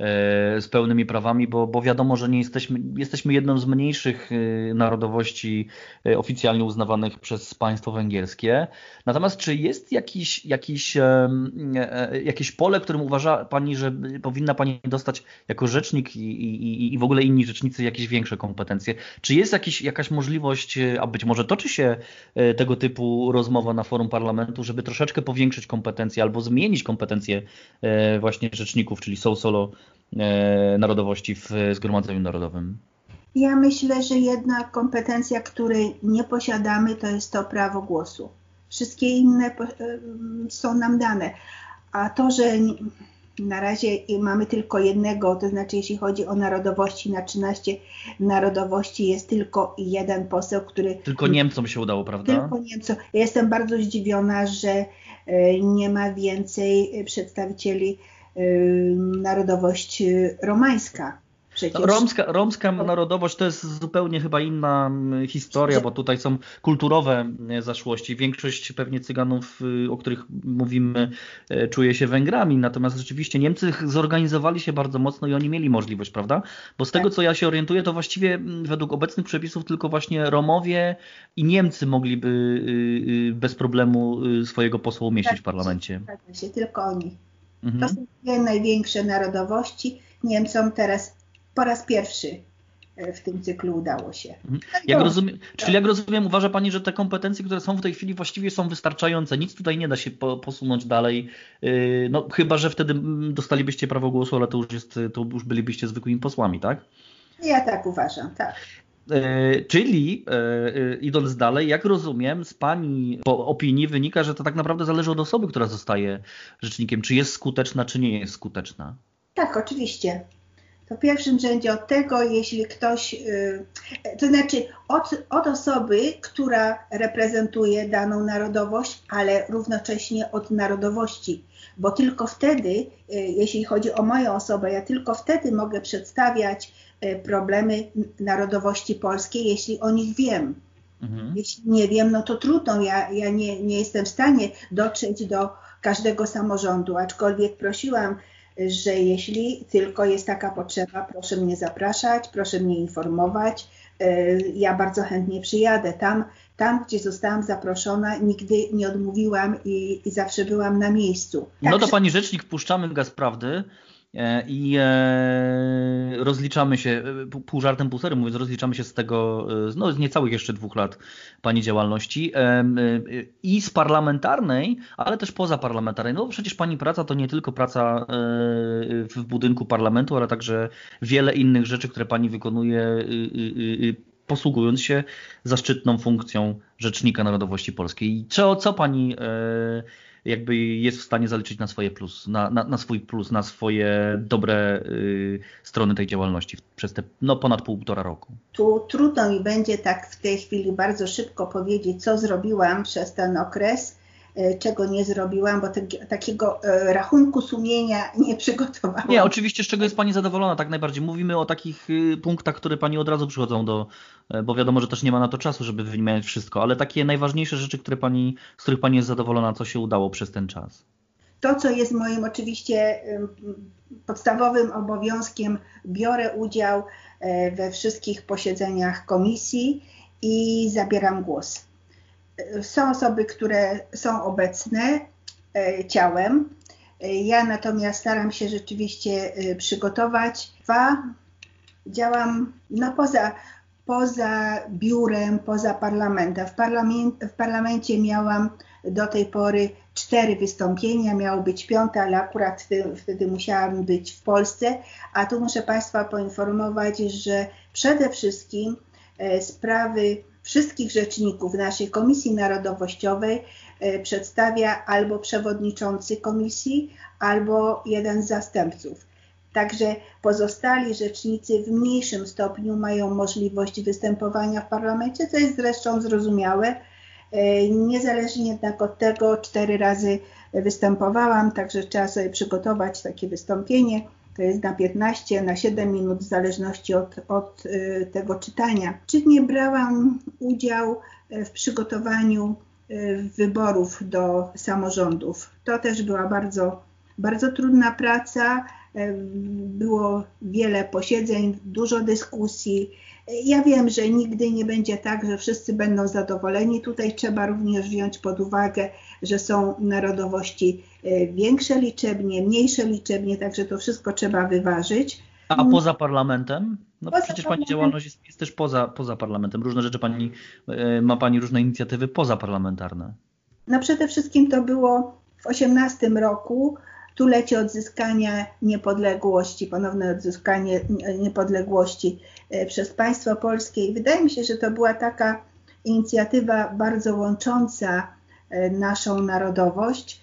E, z pełnymi prawami, bo, bo wiadomo, że nie jesteśmy, jesteśmy jedną z mniejszych e, narodowości e, oficjalnie uznawanych przez państwo węgierskie. Natomiast czy jest jakiś, jakiś, jakieś pole, którym uważa Pani, że powinna Pani dostać jako rzecznik i, i, i w ogóle inni rzecznicy jakieś większe kompetencje? Czy jest jakiś, jakaś możliwość, a być może toczy się tego typu rozmowa na forum parlamentu, żeby troszeczkę powiększyć kompetencje albo zmienić kompetencje właśnie rzeczników, czyli są solo narodowości w Zgromadzeniu Narodowym? Ja myślę, że jedna kompetencja, której nie posiadamy, to jest to prawo głosu. Wszystkie inne e, są nam dane. A to, że na razie mamy tylko jednego, to znaczy jeśli chodzi o narodowości, na 13 narodowości jest tylko jeden poseł, który... Tylko Niemcom się udało, prawda? Tylko Niemcom. Ja jestem bardzo zdziwiona, że e, nie ma więcej przedstawicieli narodowość romańska. Przecież... Romska, romska narodowość to jest zupełnie chyba inna mm, historia, bo tutaj są kulturowe zaszłości. Większość pewnie Cyganów, y, o których mówimy, czuje się Węgrami, natomiast rzeczywiście Niemcy zorganizowali się bardzo mocno i oni mieli możliwość, prawda? Bo z tego tak. co ja się orientuję, to właściwie mm, według obecnych przepisów tylko właśnie Romowie i Niemcy mogliby y, y, bez problemu swojego posła umieścić tak, w parlamencie. Tak, się, tylko oni. Mhm. To są dwie największe narodowości. Niemcom teraz po raz pierwszy e, w tym cyklu udało się. Mhm. No jak rozumiem, czyli jak rozumiem, uważa Pani, że te kompetencje, które są w tej chwili właściwie są wystarczające. Nic tutaj nie da się po, posunąć dalej. Yy, no chyba, że wtedy dostalibyście prawo głosu, ale to już, jest, to już bylibyście zwykłymi posłami, tak? Ja tak uważam, tak. E, czyli idąc dalej, jak rozumiem, z Pani opinii wynika, że to tak naprawdę zależy od osoby, która zostaje rzecznikiem. Czy jest skuteczna, czy nie jest skuteczna? Tak, oczywiście to w pierwszym rzędzie od tego, jeśli ktoś, to znaczy od, od osoby, która reprezentuje daną narodowość, ale równocześnie od narodowości, bo tylko wtedy, jeśli chodzi o moją osobę, ja tylko wtedy mogę przedstawiać problemy narodowości polskiej, jeśli o nich wiem. Mhm. Jeśli nie wiem, no to trudno, ja, ja nie, nie jestem w stanie dotrzeć do każdego samorządu, aczkolwiek prosiłam że jeśli tylko jest taka potrzeba, proszę mnie zapraszać, proszę mnie informować. E, ja bardzo chętnie przyjadę. Tam, tam gdzie zostałam zaproszona, nigdy nie odmówiłam i, i zawsze byłam na miejscu. no to pani rzecznik, puszczamy gaz prawdy. E, i e, rozliczamy się, e, pół żartem, pół serio mówiąc, rozliczamy się z tego, no z niecałych jeszcze dwóch lat Pani działalności i z parlamentarnej, ale też pozaparlamentarnej, no bo przecież Pani praca to nie tylko praca w budynku parlamentu, ale także wiele innych rzeczy, które Pani wykonuje posługując się zaszczytną funkcją Rzecznika Narodowości Polskiej. Co, co Pani jakby jest w stanie zaliczyć na swoje plus, na, na, na swój plus, na swoje dobre y, strony tej działalności przez te no, ponad półtora roku. Tu trudno mi będzie tak w tej chwili bardzo szybko powiedzieć, co zrobiłam przez ten okres czego nie zrobiłam, bo te, takiego e, rachunku sumienia nie przygotowałam. Nie, oczywiście z czego jest Pani zadowolona, tak najbardziej. Mówimy o takich y, punktach, które Pani od razu przychodzą do, e, bo wiadomo, że też nie ma na to czasu, żeby wymieniać wszystko, ale takie najważniejsze rzeczy, które pani, z których Pani jest zadowolona, co się udało przez ten czas. To, co jest moim oczywiście podstawowym obowiązkiem, biorę udział we wszystkich posiedzeniach komisji i zabieram głos są osoby, które są obecne e, ciałem. E, ja natomiast staram się rzeczywiście e, przygotować. Dwa, działam no poza, poza biurem, poza parlamentem. W, parlament, w parlamencie miałam do tej pory cztery wystąpienia, miało być piąte, ale akurat wtedy, wtedy musiałam być w Polsce. A tu muszę Państwa poinformować, że przede wszystkim sprawy wszystkich rzeczników naszej Komisji Narodowościowej e, przedstawia albo przewodniczący komisji, albo jeden z zastępców. Także pozostali rzecznicy w mniejszym stopniu mają możliwość występowania w parlamencie, co jest zresztą zrozumiałe. E, niezależnie jednak od tego, cztery razy występowałam, także trzeba sobie przygotować takie wystąpienie to jest na 15, na 7 minut w zależności od, od y, tego czytania. Czy nie brałam udział y, w przygotowaniu y, wyborów do samorządów. To też była bardzo, bardzo trudna praca. Było wiele posiedzeń, dużo dyskusji. Ja wiem, że nigdy nie będzie tak, że wszyscy będą zadowoleni. Tutaj trzeba również wziąć pod uwagę, że są narodowości e, większe liczebnie, mniejsze liczebnie, także to wszystko trzeba wyważyć. A poza parlamentem? No poza przecież Pani działalność jest, jest, też poza, poza parlamentem. Różne rzeczy Pani, e, ma Pani różne inicjatywy pozaparlamentarne. No przede wszystkim to było w 18 roku, stulecie odzyskania niepodległości, ponowne odzyskanie niepodległości e, przez państwo polskie. I wydaje mi się, że to była taka inicjatywa bardzo łącząca e, naszą narodowość,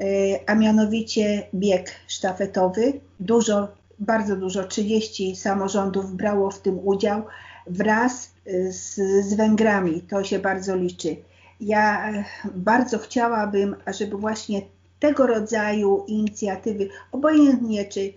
e, a mianowicie bieg sztafetowy. Dużo, bardzo dużo, 30 samorządów brało w tym udział wraz z, z Węgrami. To się bardzo liczy. Ja bardzo chciałabym, żeby właśnie tego rodzaju inicjatywy, obojętnie czy,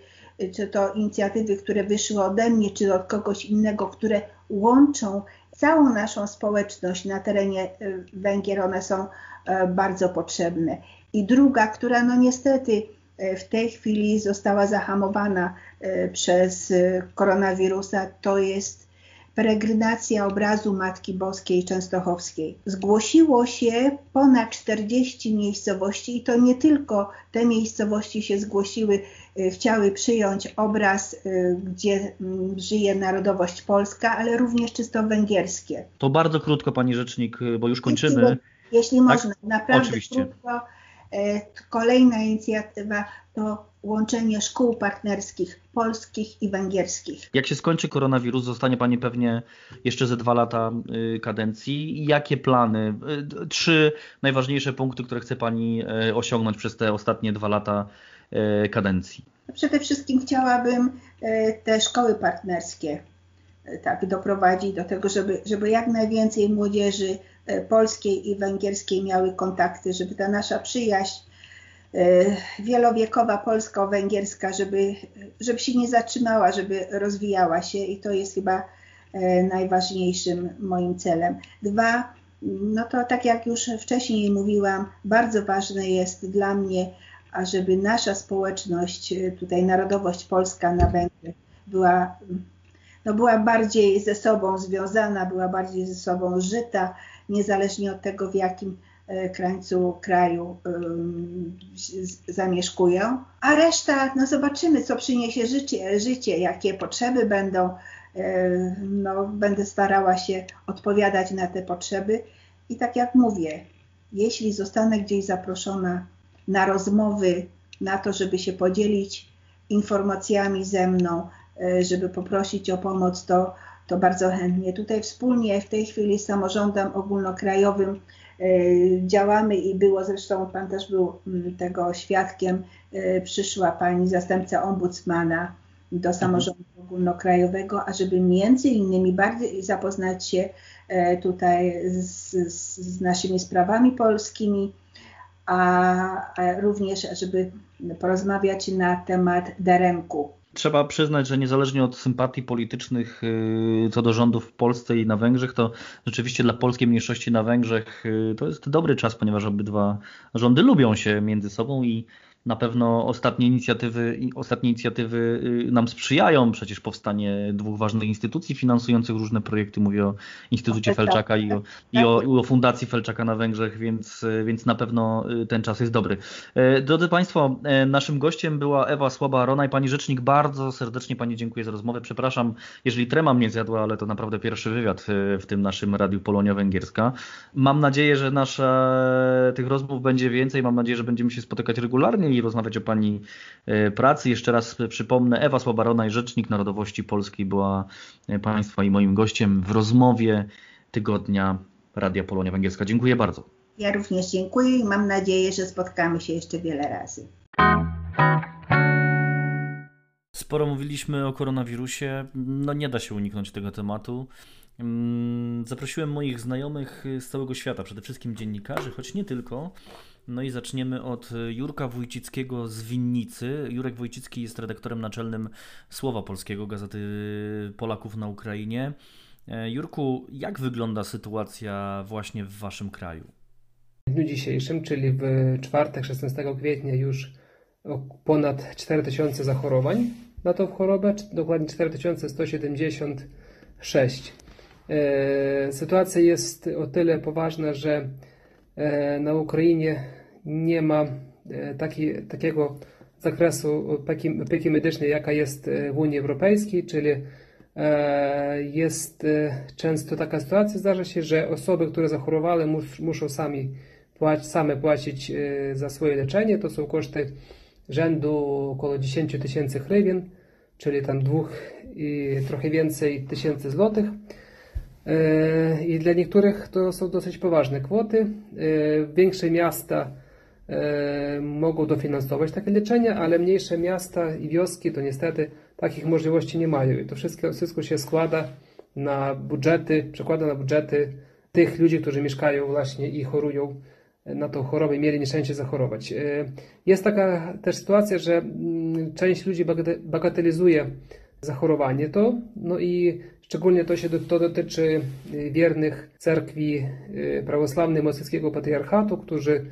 czy to inicjatywy, które wyszły ode mnie, czy od kogoś innego, które łączą całą naszą społeczność na terenie y, Węgier, one są e, bardzo potrzebne. I druga, która no niestety e, w tej chwili została zahamowana e, przez koronawirusa, to jest peregrinacja obrazu Matki Boskiej Częstochowskiej. Zgłosiło się ponad 40 miejscowości i to nie tylko te miejscowości się zgłosiły, y, chciały przyjąć obraz, y, gdzie mm, żyje narodowość polska, ale również czysto węgierskie. To bardzo krótko Pani Rzecznik, bo już kończymy. Jeśli, tak? można, naprawdę Oczywiście. krótko. Kolejna inicjatywa to łączenie szkół partnerskich polskich i węgierskich. Jak się skończy koronawirus, zostanie Pani pewnie jeszcze ze dwa lata y, kadencji. Jakie plany? Y, trzy najważniejsze punkty, które chce Pani y, osiągnąć przez te ostatnie dwa lata kadencji. Przede wszystkim chciałabym te szkoły partnerskie tak doprowadzić do tego, żeby, żeby jak najwięcej młodzieży polskiej i węgierskiej miały kontakty, żeby ta nasza przyjaźń wielowiekowa polsko-węgierska, żeby, żeby się nie zatrzymała, żeby rozwijała się i to jest chyba e, najważniejszym moim celem. Dwa, no to tak jak już wcześniej mówiłam, bardzo ważne jest dla mnie, ażeby nasza społeczność, e, tutaj narodowość polska na Węgrzech była, no była bardziej ze sobą związana, była bardziej ze sobą żyta, niezależnie od tego, w jakim krańcu kraju zamieszkują, a reszta, no zobaczymy, co przyniesie życie, życie jakie potrzeby będą. E, no, będę starała się odpowiadać na te potrzeby i tak jak mówię, jeśli zostanę gdzieś zaproszona na rozmowy, na to, żeby się podzielić informacjami ze mną, e, żeby poprosić o pomoc, to, to bardzo chętnie. Tutaj wspólnie w tej chwili z samorządem ogólnokrajowym E, działamy i było zresztą, Pan też był mm, tego świadkiem, e, przyszła Pani zastępca ombudsmana do mhm. samorządu ogólnokrajowego, ażeby między innymi bardziej zapoznać się e, tutaj z, z, z naszymi sprawami polskimi, a, a również, żeby porozmawiać na temat daremku Trzeba przyznać, że niezależnie od sympatii politycznych y, co do rządów w Polsce i na Węgrzech, to rzeczywiście dla polskiej mniejszości na Węgrzech y, to jest dobry czas, ponieważ obydwa rządy lubią się między sobą i na pewno ostatnie inicjatywy, ostatnie inicjatywy y, nam sprzyjają. Przecież powstanie dwóch ważnych instytucji finansujących różne projekty. Mówię o Instytucie tak, tak, Felczaka i, o, i, o, i o Fundacji Felczaka na Węgrzech, więc, więc na pewno y, ten czas jest dobry. E, drodzy Państwo, e, naszym gościem była Ewa Słaba-Rona i Pani Rzecznik. Bardzo serdecznie Pani dziękuję za rozmowę. Przepraszam, jeżeli trema mnie zjadła, ale to naprawdę pierwszy wywiad e, w tym naszym Radiu Polonia Węgierska. Mam nadzieję, że nasza, tych rozmów będzie więcej. Mam nadzieję, że będziemy się spotykać regularnie i rozmawiać o Pani e, pracy. Jeszcze raz przypomnę, Ewa Słabarona, Rzecznik Narodowości Polskiej była e, Państwa i moim gościem w rozmowie tygodnia Radia Polonia Węgierska. Dziękuję bardzo. Ja również dziękuję i mam nadzieję, że spotkamy się jeszcze wiele razy. Sporo mówiliśmy o koronawirusie. No nie da się uniknąć tego tematu. Mm, zaprosiłem moich znajomych z całego świata, przede wszystkim dziennikarzy, choć nie tylko. No i zaczniemy od Jurka Wójcickiego z Winnicy. Jurek Wójcicki jest redaktorem naczelnym Słowa Polskiego, Gazety Polaków na Ukrainie. E, Jurku, jak wygląda sytuacja właśnie w Waszym kraju? W dniu dzisiejszym, czyli w czwartek 16 kwietnia już ponad 4000 zachorowań na tą chorobę, dokładnie 4176. E, sytuacja jest o tyle poważna, że e, na Ukrainie nie ma e, taki, takiego zakresu opieki medycznej, jaka jest w Unii Europejskiej, czyli jest często taka sytuacja, zdarza się, że osoby, które zachorowały, mus, muszą sami płacić, same płacić za swoje leczenie. To są koszty rzędu około 10 tysięcy hrywien, czyli tam dwóch i trochę więcej tysięcy złotych. E, I dla niektórych to są dosyć poważne kwoty. E, większe miasta e, mogą dofinansować takie leczenie, ale mniejsze miasta i wioski to niestety takich możliwości nie mają. I to wszystko, wszystko się składa na budżety, przekłada na budżety tych ludzi, którzy mieszkają właśnie i chorują na tą chorobę, mieli nieszczęście zachorować. Jest taka też sytuacja, że mm, część ludzi bagatelizuje zachorowanie to, no i szczególnie to się to dotyczy wiernych cerkwi prawosławnej moskiewskiego patriarchatu, którzy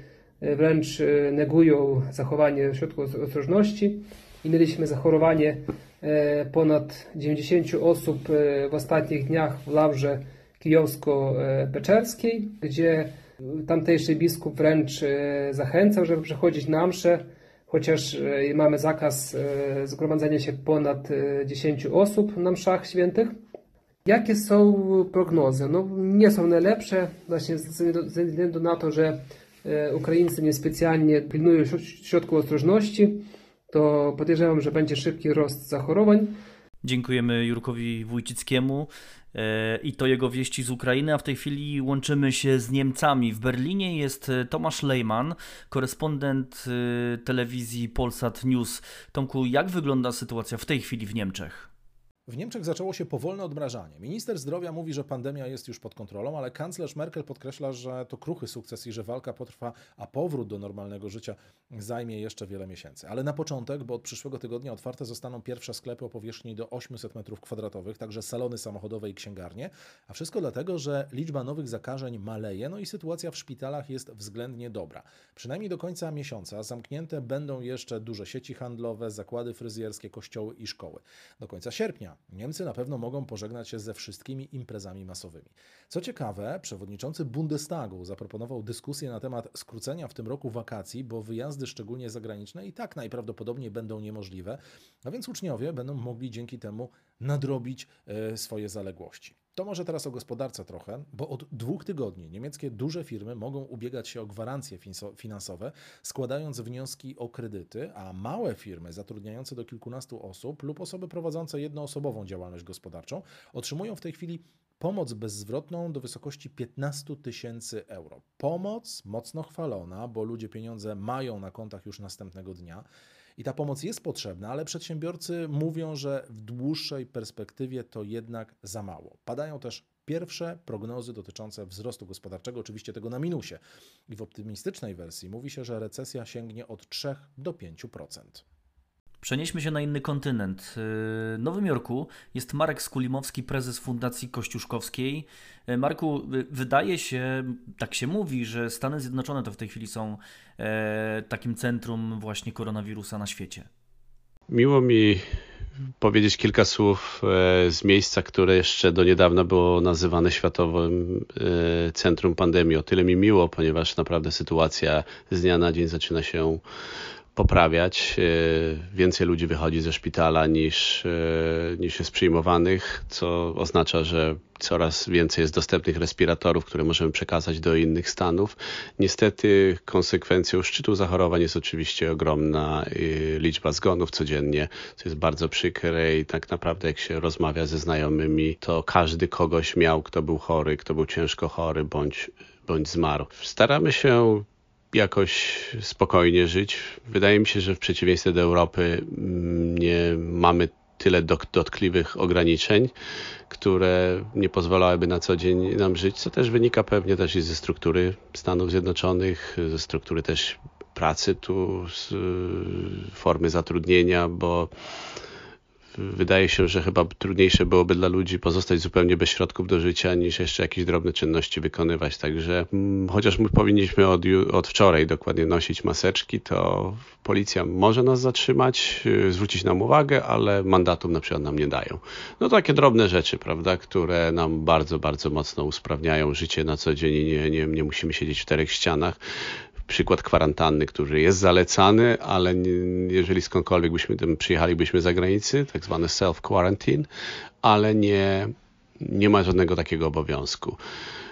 wręcz negują zachowanie środków ostrożności i mieliśmy zachorowanie ponad 90 osób w ostatnich dniach w Lawrze Kijowsko-Beczerskiej, gdzie tamtejszy biskup wręcz zachęcał, żeby przychodzić na mszę, chociaż mamy zakaz zgromadzenia się ponad 10 osób na mszach świętych. Jakie są prognozy? No, nie są najlepsze, właśnie ze względu na to, że Ukraińcy niespecjalnie pilnują środków ostrożności, to podejrzewam, że będzie szybki rost zachorowań. Dziękujemy Jurkowi Wójcickiemu i to jego wieści z Ukrainy, a w tej chwili łączymy się z Niemcami. W Berlinie jest Tomasz Lejman, korespondent telewizji Polsat News. Tomku, jak wygląda sytuacja w tej chwili w Niemczech? W Niemczech zaczęło się powolne odmrażanie. Minister zdrowia mówi, że pandemia jest już pod kontrolą, ale kanclerz Merkel podkreśla, że to kruchy sukces i że walka potrwa, a powrót do normalnego życia zajmie jeszcze wiele miesięcy. Ale na początek, bo od przyszłego tygodnia otwarte zostaną pierwsze sklepy o powierzchni do 800 m2, także salony samochodowe i księgarnie, a wszystko dlatego, że liczba nowych zakażeń maleje, no i sytuacja w szpitalach jest względnie dobra. Przynajmniej do końca miesiąca zamknięte będą jeszcze duże sieci handlowe, zakłady fryzjerskie, kościoły i szkoły. Do końca sierpnia Niemcy na pewno mogą pożegnać się ze wszystkimi imprezami masowymi. Co ciekawe, przewodniczący Bundestagu zaproponował dyskusję na temat skrócenia w tym roku wakacji, bo wyjazdy szczególnie zagraniczne i tak najprawdopodobniej będą niemożliwe, a więc uczniowie będą mogli dzięki temu nadrobić e, swoje zaległości. To może teraz o gospodarce trochę, bo od dwóch tygodni niemieckie duże firmy mogą ubiegać się o gwarancje finansowe, składając wnioski o kredyty, a małe firmy zatrudniające do kilkunastu osób lub osoby prowadzące jednoosobową działalność gospodarczą otrzymują w tej chwili pomoc bezzwrotną do wysokości 15 tysięcy euro. Pomoc mocno chwalona, bo ludzie pieniądze mają na kontach już następnego dnia. I ta pomoc jest potrzebna, ale przedsiębiorcy mówią, że w dłuższej perspektywie to jednak za mało. Padają też pierwsze prognozy dotyczące wzrostu gospodarczego, oczywiście tego na minusie. I w optymistycznej wersji mówi się, że recesja sięgnie od 3 do 5%. Przenieśmy się na inny kontynent. W Nowym Jorku jest Marek Skulimowski, prezes Fundacji Kościuszkowskiej. Marku, wydaje się, tak się mówi, że Stany Zjednoczone to w tej chwili są e, takim centrum właśnie koronawirusa na świecie. Miło mi powiedzieć kilka słów e, z miejsca, które jeszcze do niedawna było nazywane Światowym e, Centrum Pandemii. O tyle mi miło, ponieważ naprawdę sytuacja z dnia na dzień zaczyna się poprawiać. E, więcej ludzi wychodzi ze szpitala niż, e, niż jest przyjmowanych, co oznacza, że coraz więcej jest dostępnych respiratorów, które możemy przekazać do innych stanów. Niestety konsekwencją szczytu zachorowań jest oczywiście ogromna e, liczba zgonów codziennie, co jest bardzo przykre i tak naprawdę jak się rozmawia ze znajomymi, to każdy kogoś miał, kto był chory, kto był ciężko chory bądź, bądź zmarł. Staramy się jakoś spokojnie żyć. Wydaje mi się, że w przeciwieństwie do Europy mm, nie mamy tyle dotkliwych ograniczeń, które nie pozwalałyby na co dzień nam żyć, co też wynika pewnie też i ze struktury Stanów Zjednoczonych, ze struktury też pracy tu, z formy zatrudnienia, bo wydaje się, że chyba trudniejsze byłoby dla ludzi pozostać zupełnie bez środków do życia, niż jeszcze jakieś drobne czynności wykonywać. Także mm, chociaż my powinniśmy od, od wczoraj dokładnie nosić maseczki, to policja może nas zatrzymać, y, zwrócić nam uwagę, ale mandatów na przykład nam nie dają. No takie drobne rzeczy, prawda, które nam bardzo, bardzo mocno usprawniają życie na co dzień i nie, nie, nie musimy siedzieć w czterech ścianach przykład kwarantanny, który jest zalecany, ale jeżeli skądkolwiek byśmy tym przyjechalibyśmy za granicę, tak zwany self-quarantine, ale nie, nie ma żadnego takiego obowiązku.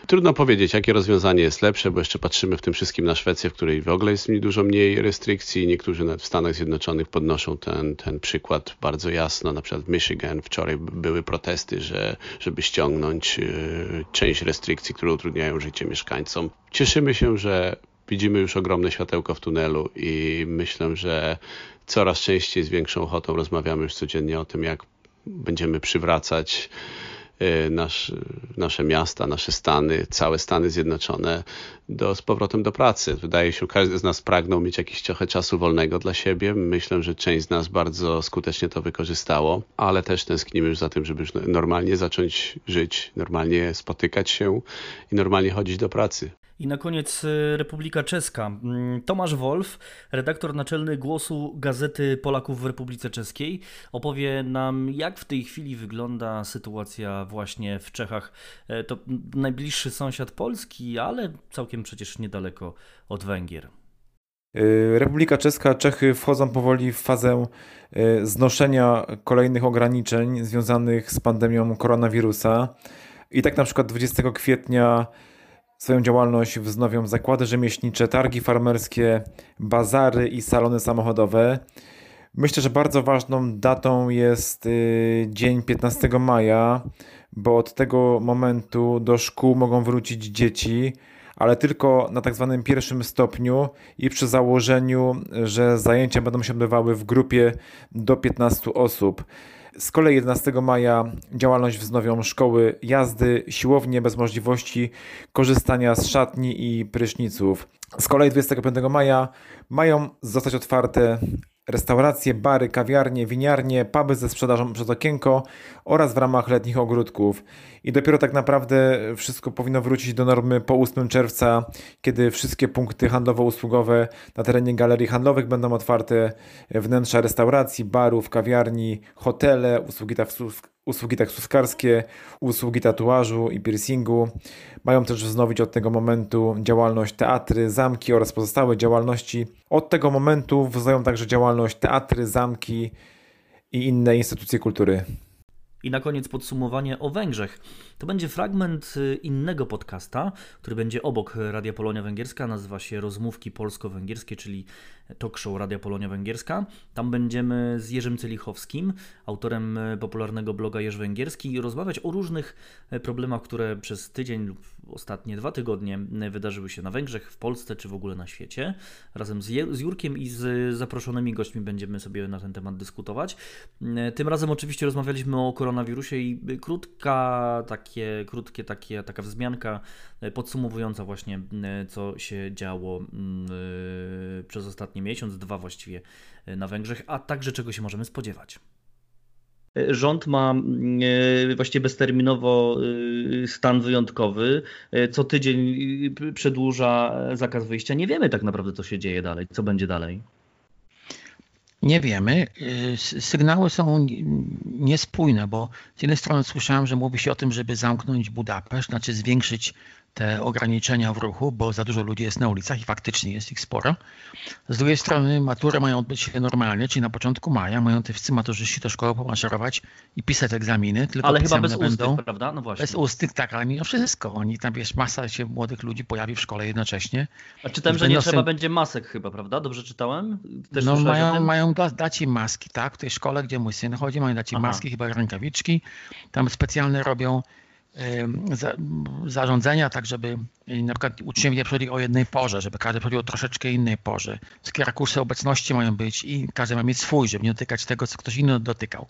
Trudno powiedzieć, jakie rozwiązanie jest lepsze, bo jeszcze patrzymy w tym wszystkim na Szwecję, w której w ogóle jest dużo mniej restrykcji. Niektórzy w Stanach Zjednoczonych podnoszą ten, ten przykład bardzo jasno. Na przykład w Michigan wczoraj były protesty, że, żeby ściągnąć y, część restrykcji, które utrudniają życie mieszkańcom. Cieszymy się, że widzimy już ogromne światełko w tunelu i myślę, że coraz częściej z większą ochotą rozmawiamy już codziennie o tym, jak będziemy przywracać nasz, nasze miasta, nasze stany, całe Stany Zjednoczone do, z powrotem do pracy. Wydaje się, każdy z nas pragnął mieć jakiś trochę czasu wolnego dla siebie. Myślę, że część z nas bardzo skutecznie to wykorzystało, ale też tęsknimy już za tym, żeby już normalnie zacząć żyć, normalnie spotykać się i normalnie chodzić do pracy. I na koniec y, Republika Czeska. Mm, Tomasz Wolf, redaktor naczelny głosu Gazety Polaków w Republice Czeskiej, opowie nam, jak w tej chwili wygląda sytuacja właśnie w Czechach. E, to najbliższy sąsiad Polski, ale całkiem przecież niedaleko od Węgier. Y, Republika Czeska, Czechy wchodzą powoli w fazę y, znoszenia kolejnych ograniczeń związanych z pandemią koronawirusa. I tak na przykład 20 kwietnia Swoją działalność wznowią zakłady rzemieślnicze, targi farmerskie, bazary i salony samochodowe. Myślę, że bardzo ważną datą jest y, dzień 15 maja, bo od tego momentu do szkół mogą wrócić dzieci, ale tylko na tak zwanym pierwszym stopniu i przy założeniu, że zajęcia będą się odbywały w grupie do 15 osób. Z kolei 11 maja działalność wznowią szkoły jazdy, siłownie bez możliwości korzystania z szatni i pryszniców. Z kolei 25 maja mają zostać otwarte restauracje, bary, kawiarnie, winiarnie, puby ze sprzedażą przez okienko oraz w ramach letnich ogródków. I dopiero tak naprawdę wszystko powinno wrócić do normy po 8 czerwca, kiedy wszystkie punkty handlowo-usługowe na terenie galerii handlowych będą otwarte, wnętrza restauracji, barów, kawiarni, hotele, usługi usługi taksówkarskie, usługi tatuażu i piercingu. Mają też wznowić od tego momentu działalność teatry, zamki oraz pozostałe działalności. Od tego momentu wznawiają także działalność teatry, zamki i inne instytucje kultury. I na koniec podsumowanie o Węgrzech. To będzie fragment y, innego podcasta, który będzie obok Radia Polonia Węgierska, nazywa się Rozmówki Polsko-Węgierskie, czyli talk show Radia Polonia Węgierska. Tam będziemy z Jerzym Celichowskim, autorem y, popularnego bloga Jerz Węgierski, rozmawiać o różnych y, problemach, które przez tydzień lub ostatnie dwa tygodnie wydarzyły się na Węgrzech, w Polsce czy w ogóle na świecie. Razem z Jurkiem i z zaproszonymi gośćmi będziemy sobie na ten temat dyskutować. Tym razem oczywiście rozmawialiśmy o koronawirusie i krótka tak takie krótkie, takie, taka wzmianka e, podsumowująca właśnie, e, co się działo mm, e, przez ostatni miesiąc, dwa właściwie na Węgrzech, a także czego się możemy spodziewać. Rząd ma właściwie bezterminowo stan wyjątkowy. Co tydzień przedłuża zakaz wyjścia. Nie wiemy tak naprawdę, co się dzieje dalej, co będzie dalej. Nie wiemy. Y, sygnały są niespójne, bo z jednej strony słyszałem, że mówi się o tym, żeby zamknąć Budapeszt, znaczy zwiększyć te ograniczenia w ruchu, bo za dużo ludzi jest na ulicach i faktycznie jest ich sporo. Z drugiej strony matury mają odbyć się normalnie, czyli na początku maja mają te wszyscy maturzyści do szkoły pomaszerować i pisać egzaminy, tylko Ale chyba bez będą. ustych, prawda? No właśnie. Bez ustych, tak, ale mimo wszystko. Oni tam, wiesz, masa się młodych ludzi pojawi w szkole jednocześnie. A czytałem, że nie trzeba będzie masek chyba, prawda? Dobrze czytałem? Też no mają, mają dać im maski, tak? W tej szkole, gdzie mój syn chodzi, mają dać im Aha. maski, chyba rękawiczki. Tam specjalne robią zarządzenia, tak żeby na przykład uczniowie nie przychodzili o jednej porze, żeby każdy przychodził o troszeczkę innej porze. Wszystkie rakursy obecności mają być i każdy ma mieć swój, żeby nie dotykać tego, co ktoś inny dotykał.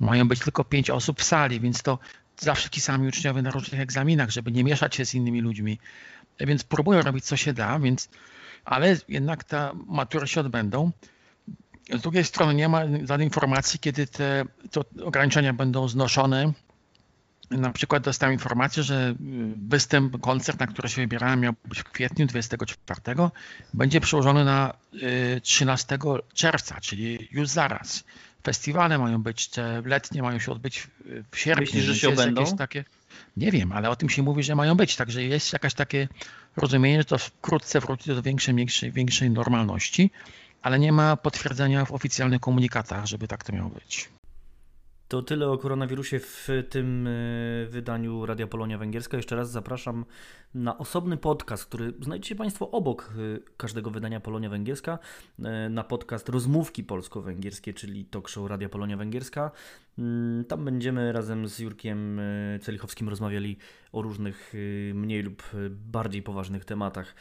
Mają być tylko pięć osób w sali, więc to zawsze ci sami uczniowie na różnych egzaminach, żeby nie mieszać się z innymi ludźmi. Więc próbują robić co się da, więc ale jednak te matury się odbędą. Z drugiej strony nie ma żadnej informacji, kiedy te ograniczenia będą znoszone na przykład dostałem informację, że y, występ, koncert, na który się wybierałem, miał być w kwietniu 24, będzie przełożony na 13 y, czerwca, czyli już zaraz. Festiwale mają być, te letnie mają się odbyć w sierpniu. Myślisz, że się odbędą? Takie, nie wiem, ale o tym się mówi, że mają być. Także jest jakaś takie rozumienie, że to wkrótce wróci do większej, większej, większej normalności, ale nie ma potwierdzenia w oficjalnych komunikatach, żeby tak to miało być. To tyle o koronawirusie w tym e, wydaniu Radia Polonia Węgierska. Jeszcze raz zapraszam na osobny podcast, który znajdziecie Państwo obok e, każdego wydania Polonia Węgierska, e, na podcast Rozmówki Polsko-Węgierskie, czyli talk show Radia Polonia Węgierska. Mm, tam będziemy razem z Jurkiem Celichowskim rozmawiali o różnych mniej lub bardziej poważnych tematach.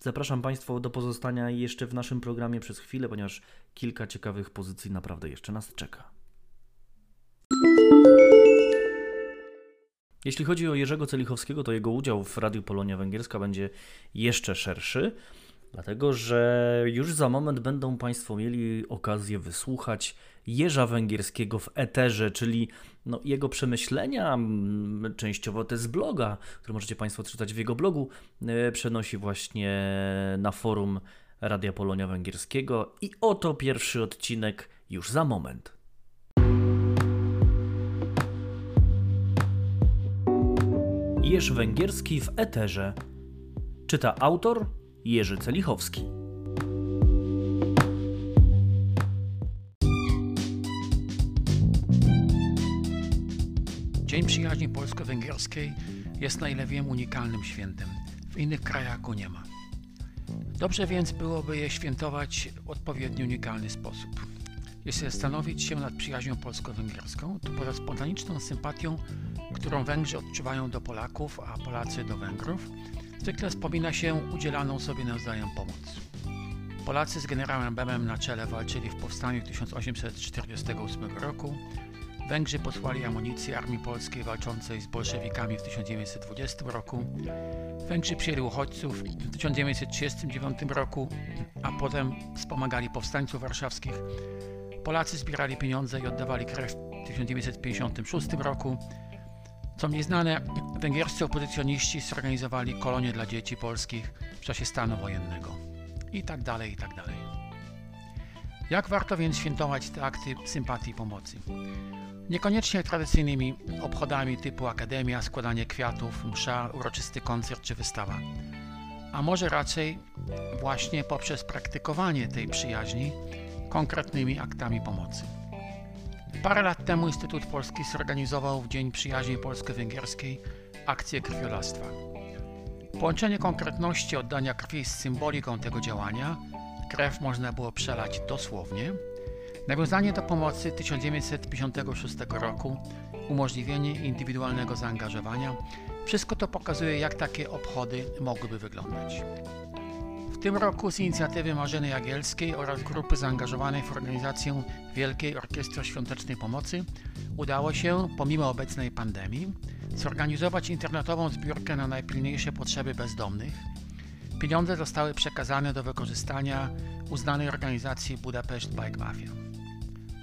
Zapraszam Państwa do pozostania jeszcze w naszym programie przez chwilę, ponieważ kilka ciekawych pozycji naprawdę jeszcze nas czeka. Jeśli chodzi o Jerzego Celichowskiego, to jego udział w Radiu Polonia Węgierska będzie jeszcze szerszy, dlatego że już za moment będą Państwo mieli okazję wysłuchać Jerza Węgierskiego w eterze, czyli no, jego przemyślenia, częściowo te z bloga, które możecie Państwo czytać w jego blogu, e, przenosi właśnie na forum Radia Polonia Węgierskiego. I oto pierwszy odcinek już za moment. Jerz Węgierski w eterze. Czyta autor Jerzy Celichowski. Dzień Przyjaźni Polsko-Węgierskiej jest na ile wiem unikalnym świętem. W innych krajach go nie ma. Dobrze więc byłoby je świętować w odpowiedni unikalny sposób. Jeśli zastanowić się nad przyjaźnią polsko-węgierską, to poza spontaniczną sympatią, którą Węgrzy odczuwają do Polaków, a Polacy do Węgrów, zwykle wspomina się udzielaną sobie nawzajem pomoc. Polacy z generałem Bemem na czele walczyli w powstaniu 1848 roku, Węgrzy posłali amunicję armii polskiej walczącej z bolszewikami w 1920 roku. Węgrzy przyjęli uchodźców w 1939 roku, a potem wspomagali powstańców warszawskich. Polacy zbierali pieniądze i oddawali krew w 1956 roku. Co mniej znane, węgierscy opozycjoniści zorganizowali kolonie dla dzieci polskich w czasie stanu wojennego. I tak dalej, i tak dalej. Jak warto więc świętować te akty sympatii i pomocy? Niekoniecznie tradycyjnymi obchodami typu akademia, składanie kwiatów, msza, uroczysty koncert czy wystawa. A może raczej właśnie poprzez praktykowanie tej przyjaźni konkretnymi aktami pomocy. Parę lat temu Instytut Polski zorganizował w Dzień Przyjaźni Polsko-Węgierskiej akcję krwiolastwa. Połączenie konkretności oddania krwi z symboliką tego działania, krew można było przelać dosłownie, Nawiązanie do pomocy 1956 roku, umożliwienie indywidualnego zaangażowania, wszystko to pokazuje, jak takie obchody mogłyby wyglądać. W tym roku z inicjatywy Marzeny Jagielskiej oraz grupy zaangażowanej w organizację Wielkiej Orkiestry Świątecznej Pomocy udało się, pomimo obecnej pandemii, zorganizować internetową zbiórkę na najpilniejsze potrzeby bezdomnych. Pieniądze zostały przekazane do wykorzystania uznanej organizacji Budapest Bike Mafia.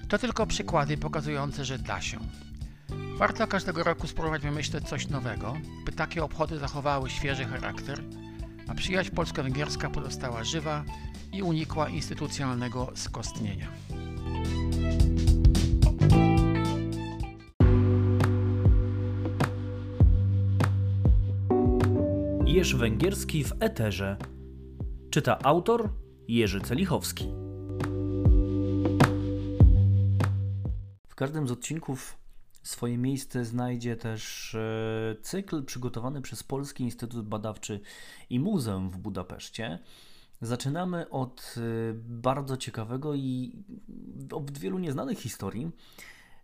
To tylko przykłady pokazujące, że da się. Warto każdego roku spróbować wymyśleć coś nowego, by takie obchody zachowały świeży charakter, a przyjaźń polsko-węgierska pozostała żywa i unikła instytucjonalnego skostnienia. Jerz Węgierski w eterze. Czyta autor Jerzy Celichowski. W każdym z odcinków swoje miejsce znajdzie też e, cykl przygotowany przez Polski Instytut Badawczy i Muzeum w Budapeszcie. Zaczynamy od e, bardzo ciekawego i od wielu nieznanych historii,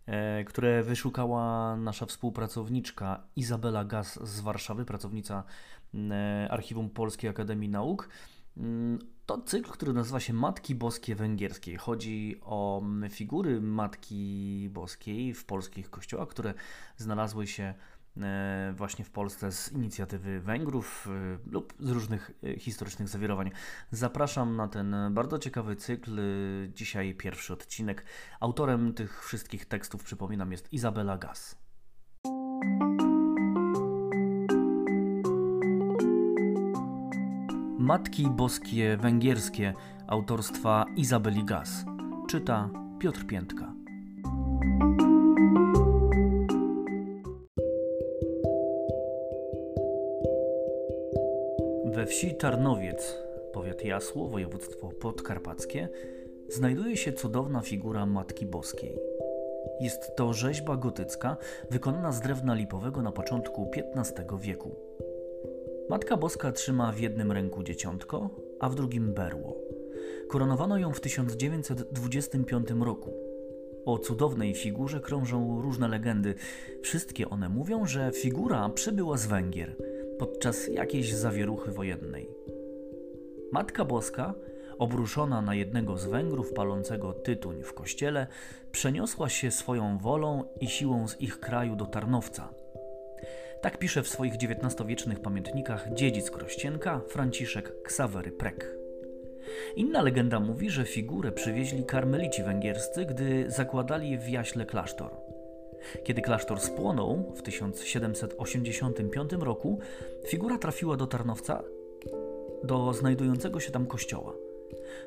e, które wyszukała nasza współpracowniczka Izabela Gaz z Warszawy, pracownica Archiwum Polskiej Akademii Nauk. Mm, to cykl, który nazywa się Matki Boskie Węgierskiej. Chodzi o figury Matki Boskiej w polskich kościołach, które znalazły się e, właśnie w Polsce z inicjatywy Węgrów e, lub z różnych e, historycznych zawirowań. Zapraszam na ten bardzo ciekawy cykl. Dzisiaj pierwszy odcinek. Autorem tych wszystkich tekstów, przypominam, jest Izabela Gas. Matki Boskie Węgierskie autorstwa Izabeli Gaz. Czyta Piotr Piętka. We wsi Tarnowiec, powiat Jasło, województwo podkarpackie, znajduje się cudowna figura Matki Boskiej. Jest to rzeźba gotycka wykonana z drewna lipowego na początku XV wieku. Matka Boska trzyma w jednym ręku dzieciątko, a w drugim berło. Koronowano ją w 1925 roku. O cudownej figurze krążą różne legendy. Wszystkie one mówią, że figura przybyła z Węgier podczas jakiejś zawieruchy wojennej. Matka Boska, obruszona na jednego z Węgrów palącego tytuń w kościele, przeniosła się swoją wolą i siłą z ich kraju do Tarnowca – Tak pisze w swoich XIX-wiecznych pamiętnikach dziedzic Krościenka Franciszek Ksawery Prek. Inna legenda mówi, że figurę przywieźli karmelici węgierscy, gdy zakładali w Jaśle klasztor. Kiedy klasztor spłonął w 1785 roku, figura trafiła do Tarnowca, do znajdującego się tam kościoła.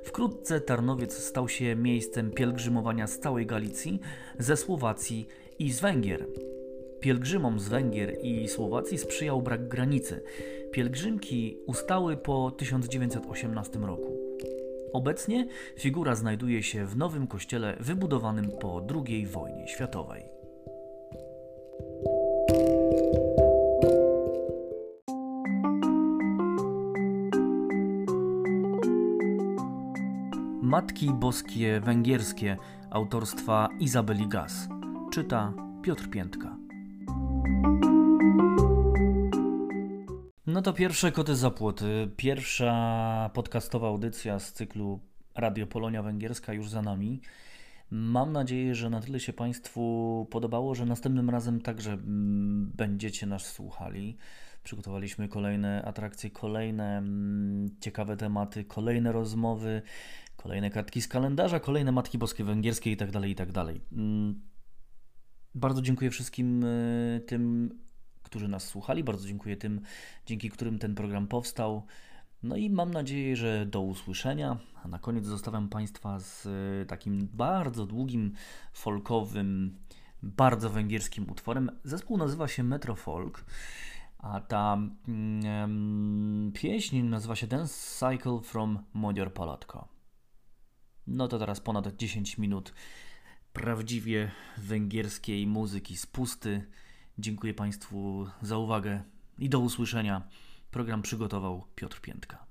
Wkrótce Tarnowiec stał się miejscem pielgrzymowania z całej Galicji, ze Słowacji i z Węgier. Pielgrzymom z Węgier i Słowacji sprzyjał brak granicy. Pielgrzymki ustały po 1918 roku. Obecnie figura znajduje się w nowym kościele wybudowanym po II wojnie światowej. Matki Boskie Węgierskie autorstwa Izabeli Gaz. Czyta Piotr Piętka. No to pierwsze koty za płoty. Pierwsza podcastowa audycja z cyklu Radio Polonia Węgierska już za nami. Mam nadzieję, że na tyle się Państwu podobało, że następnym razem także mm, będziecie nas słuchali. Przygotowaliśmy kolejne atrakcje, kolejne mm, ciekawe tematy, kolejne rozmowy, kolejne kartki z kalendarza, kolejne Matki Boskie Węgierskie itd. Tak itd. Bardzo dziękuję wszystkim y, tym, którzy nas słuchali. Bardzo dziękuję tym, dzięki którym ten program powstał. No i mam nadzieję, że do usłyszenia. A na koniec zostawiam Państwa z y, takim bardzo długim, folkowym, bardzo węgierskim utworem. Zespół nazywa się Metrofolk. A ta mm, pieśń nazywa się Dance Cycle from Modior Palatko. No to teraz ponad 10 minut prawdziwie węgierskiej muzyki z pusty. Dziękuję Państwu za uwagę i do usłyszenia. Program przygotował Piotr Piętka.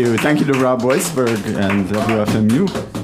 you. Thank you to Rob Weisberg and WFMU.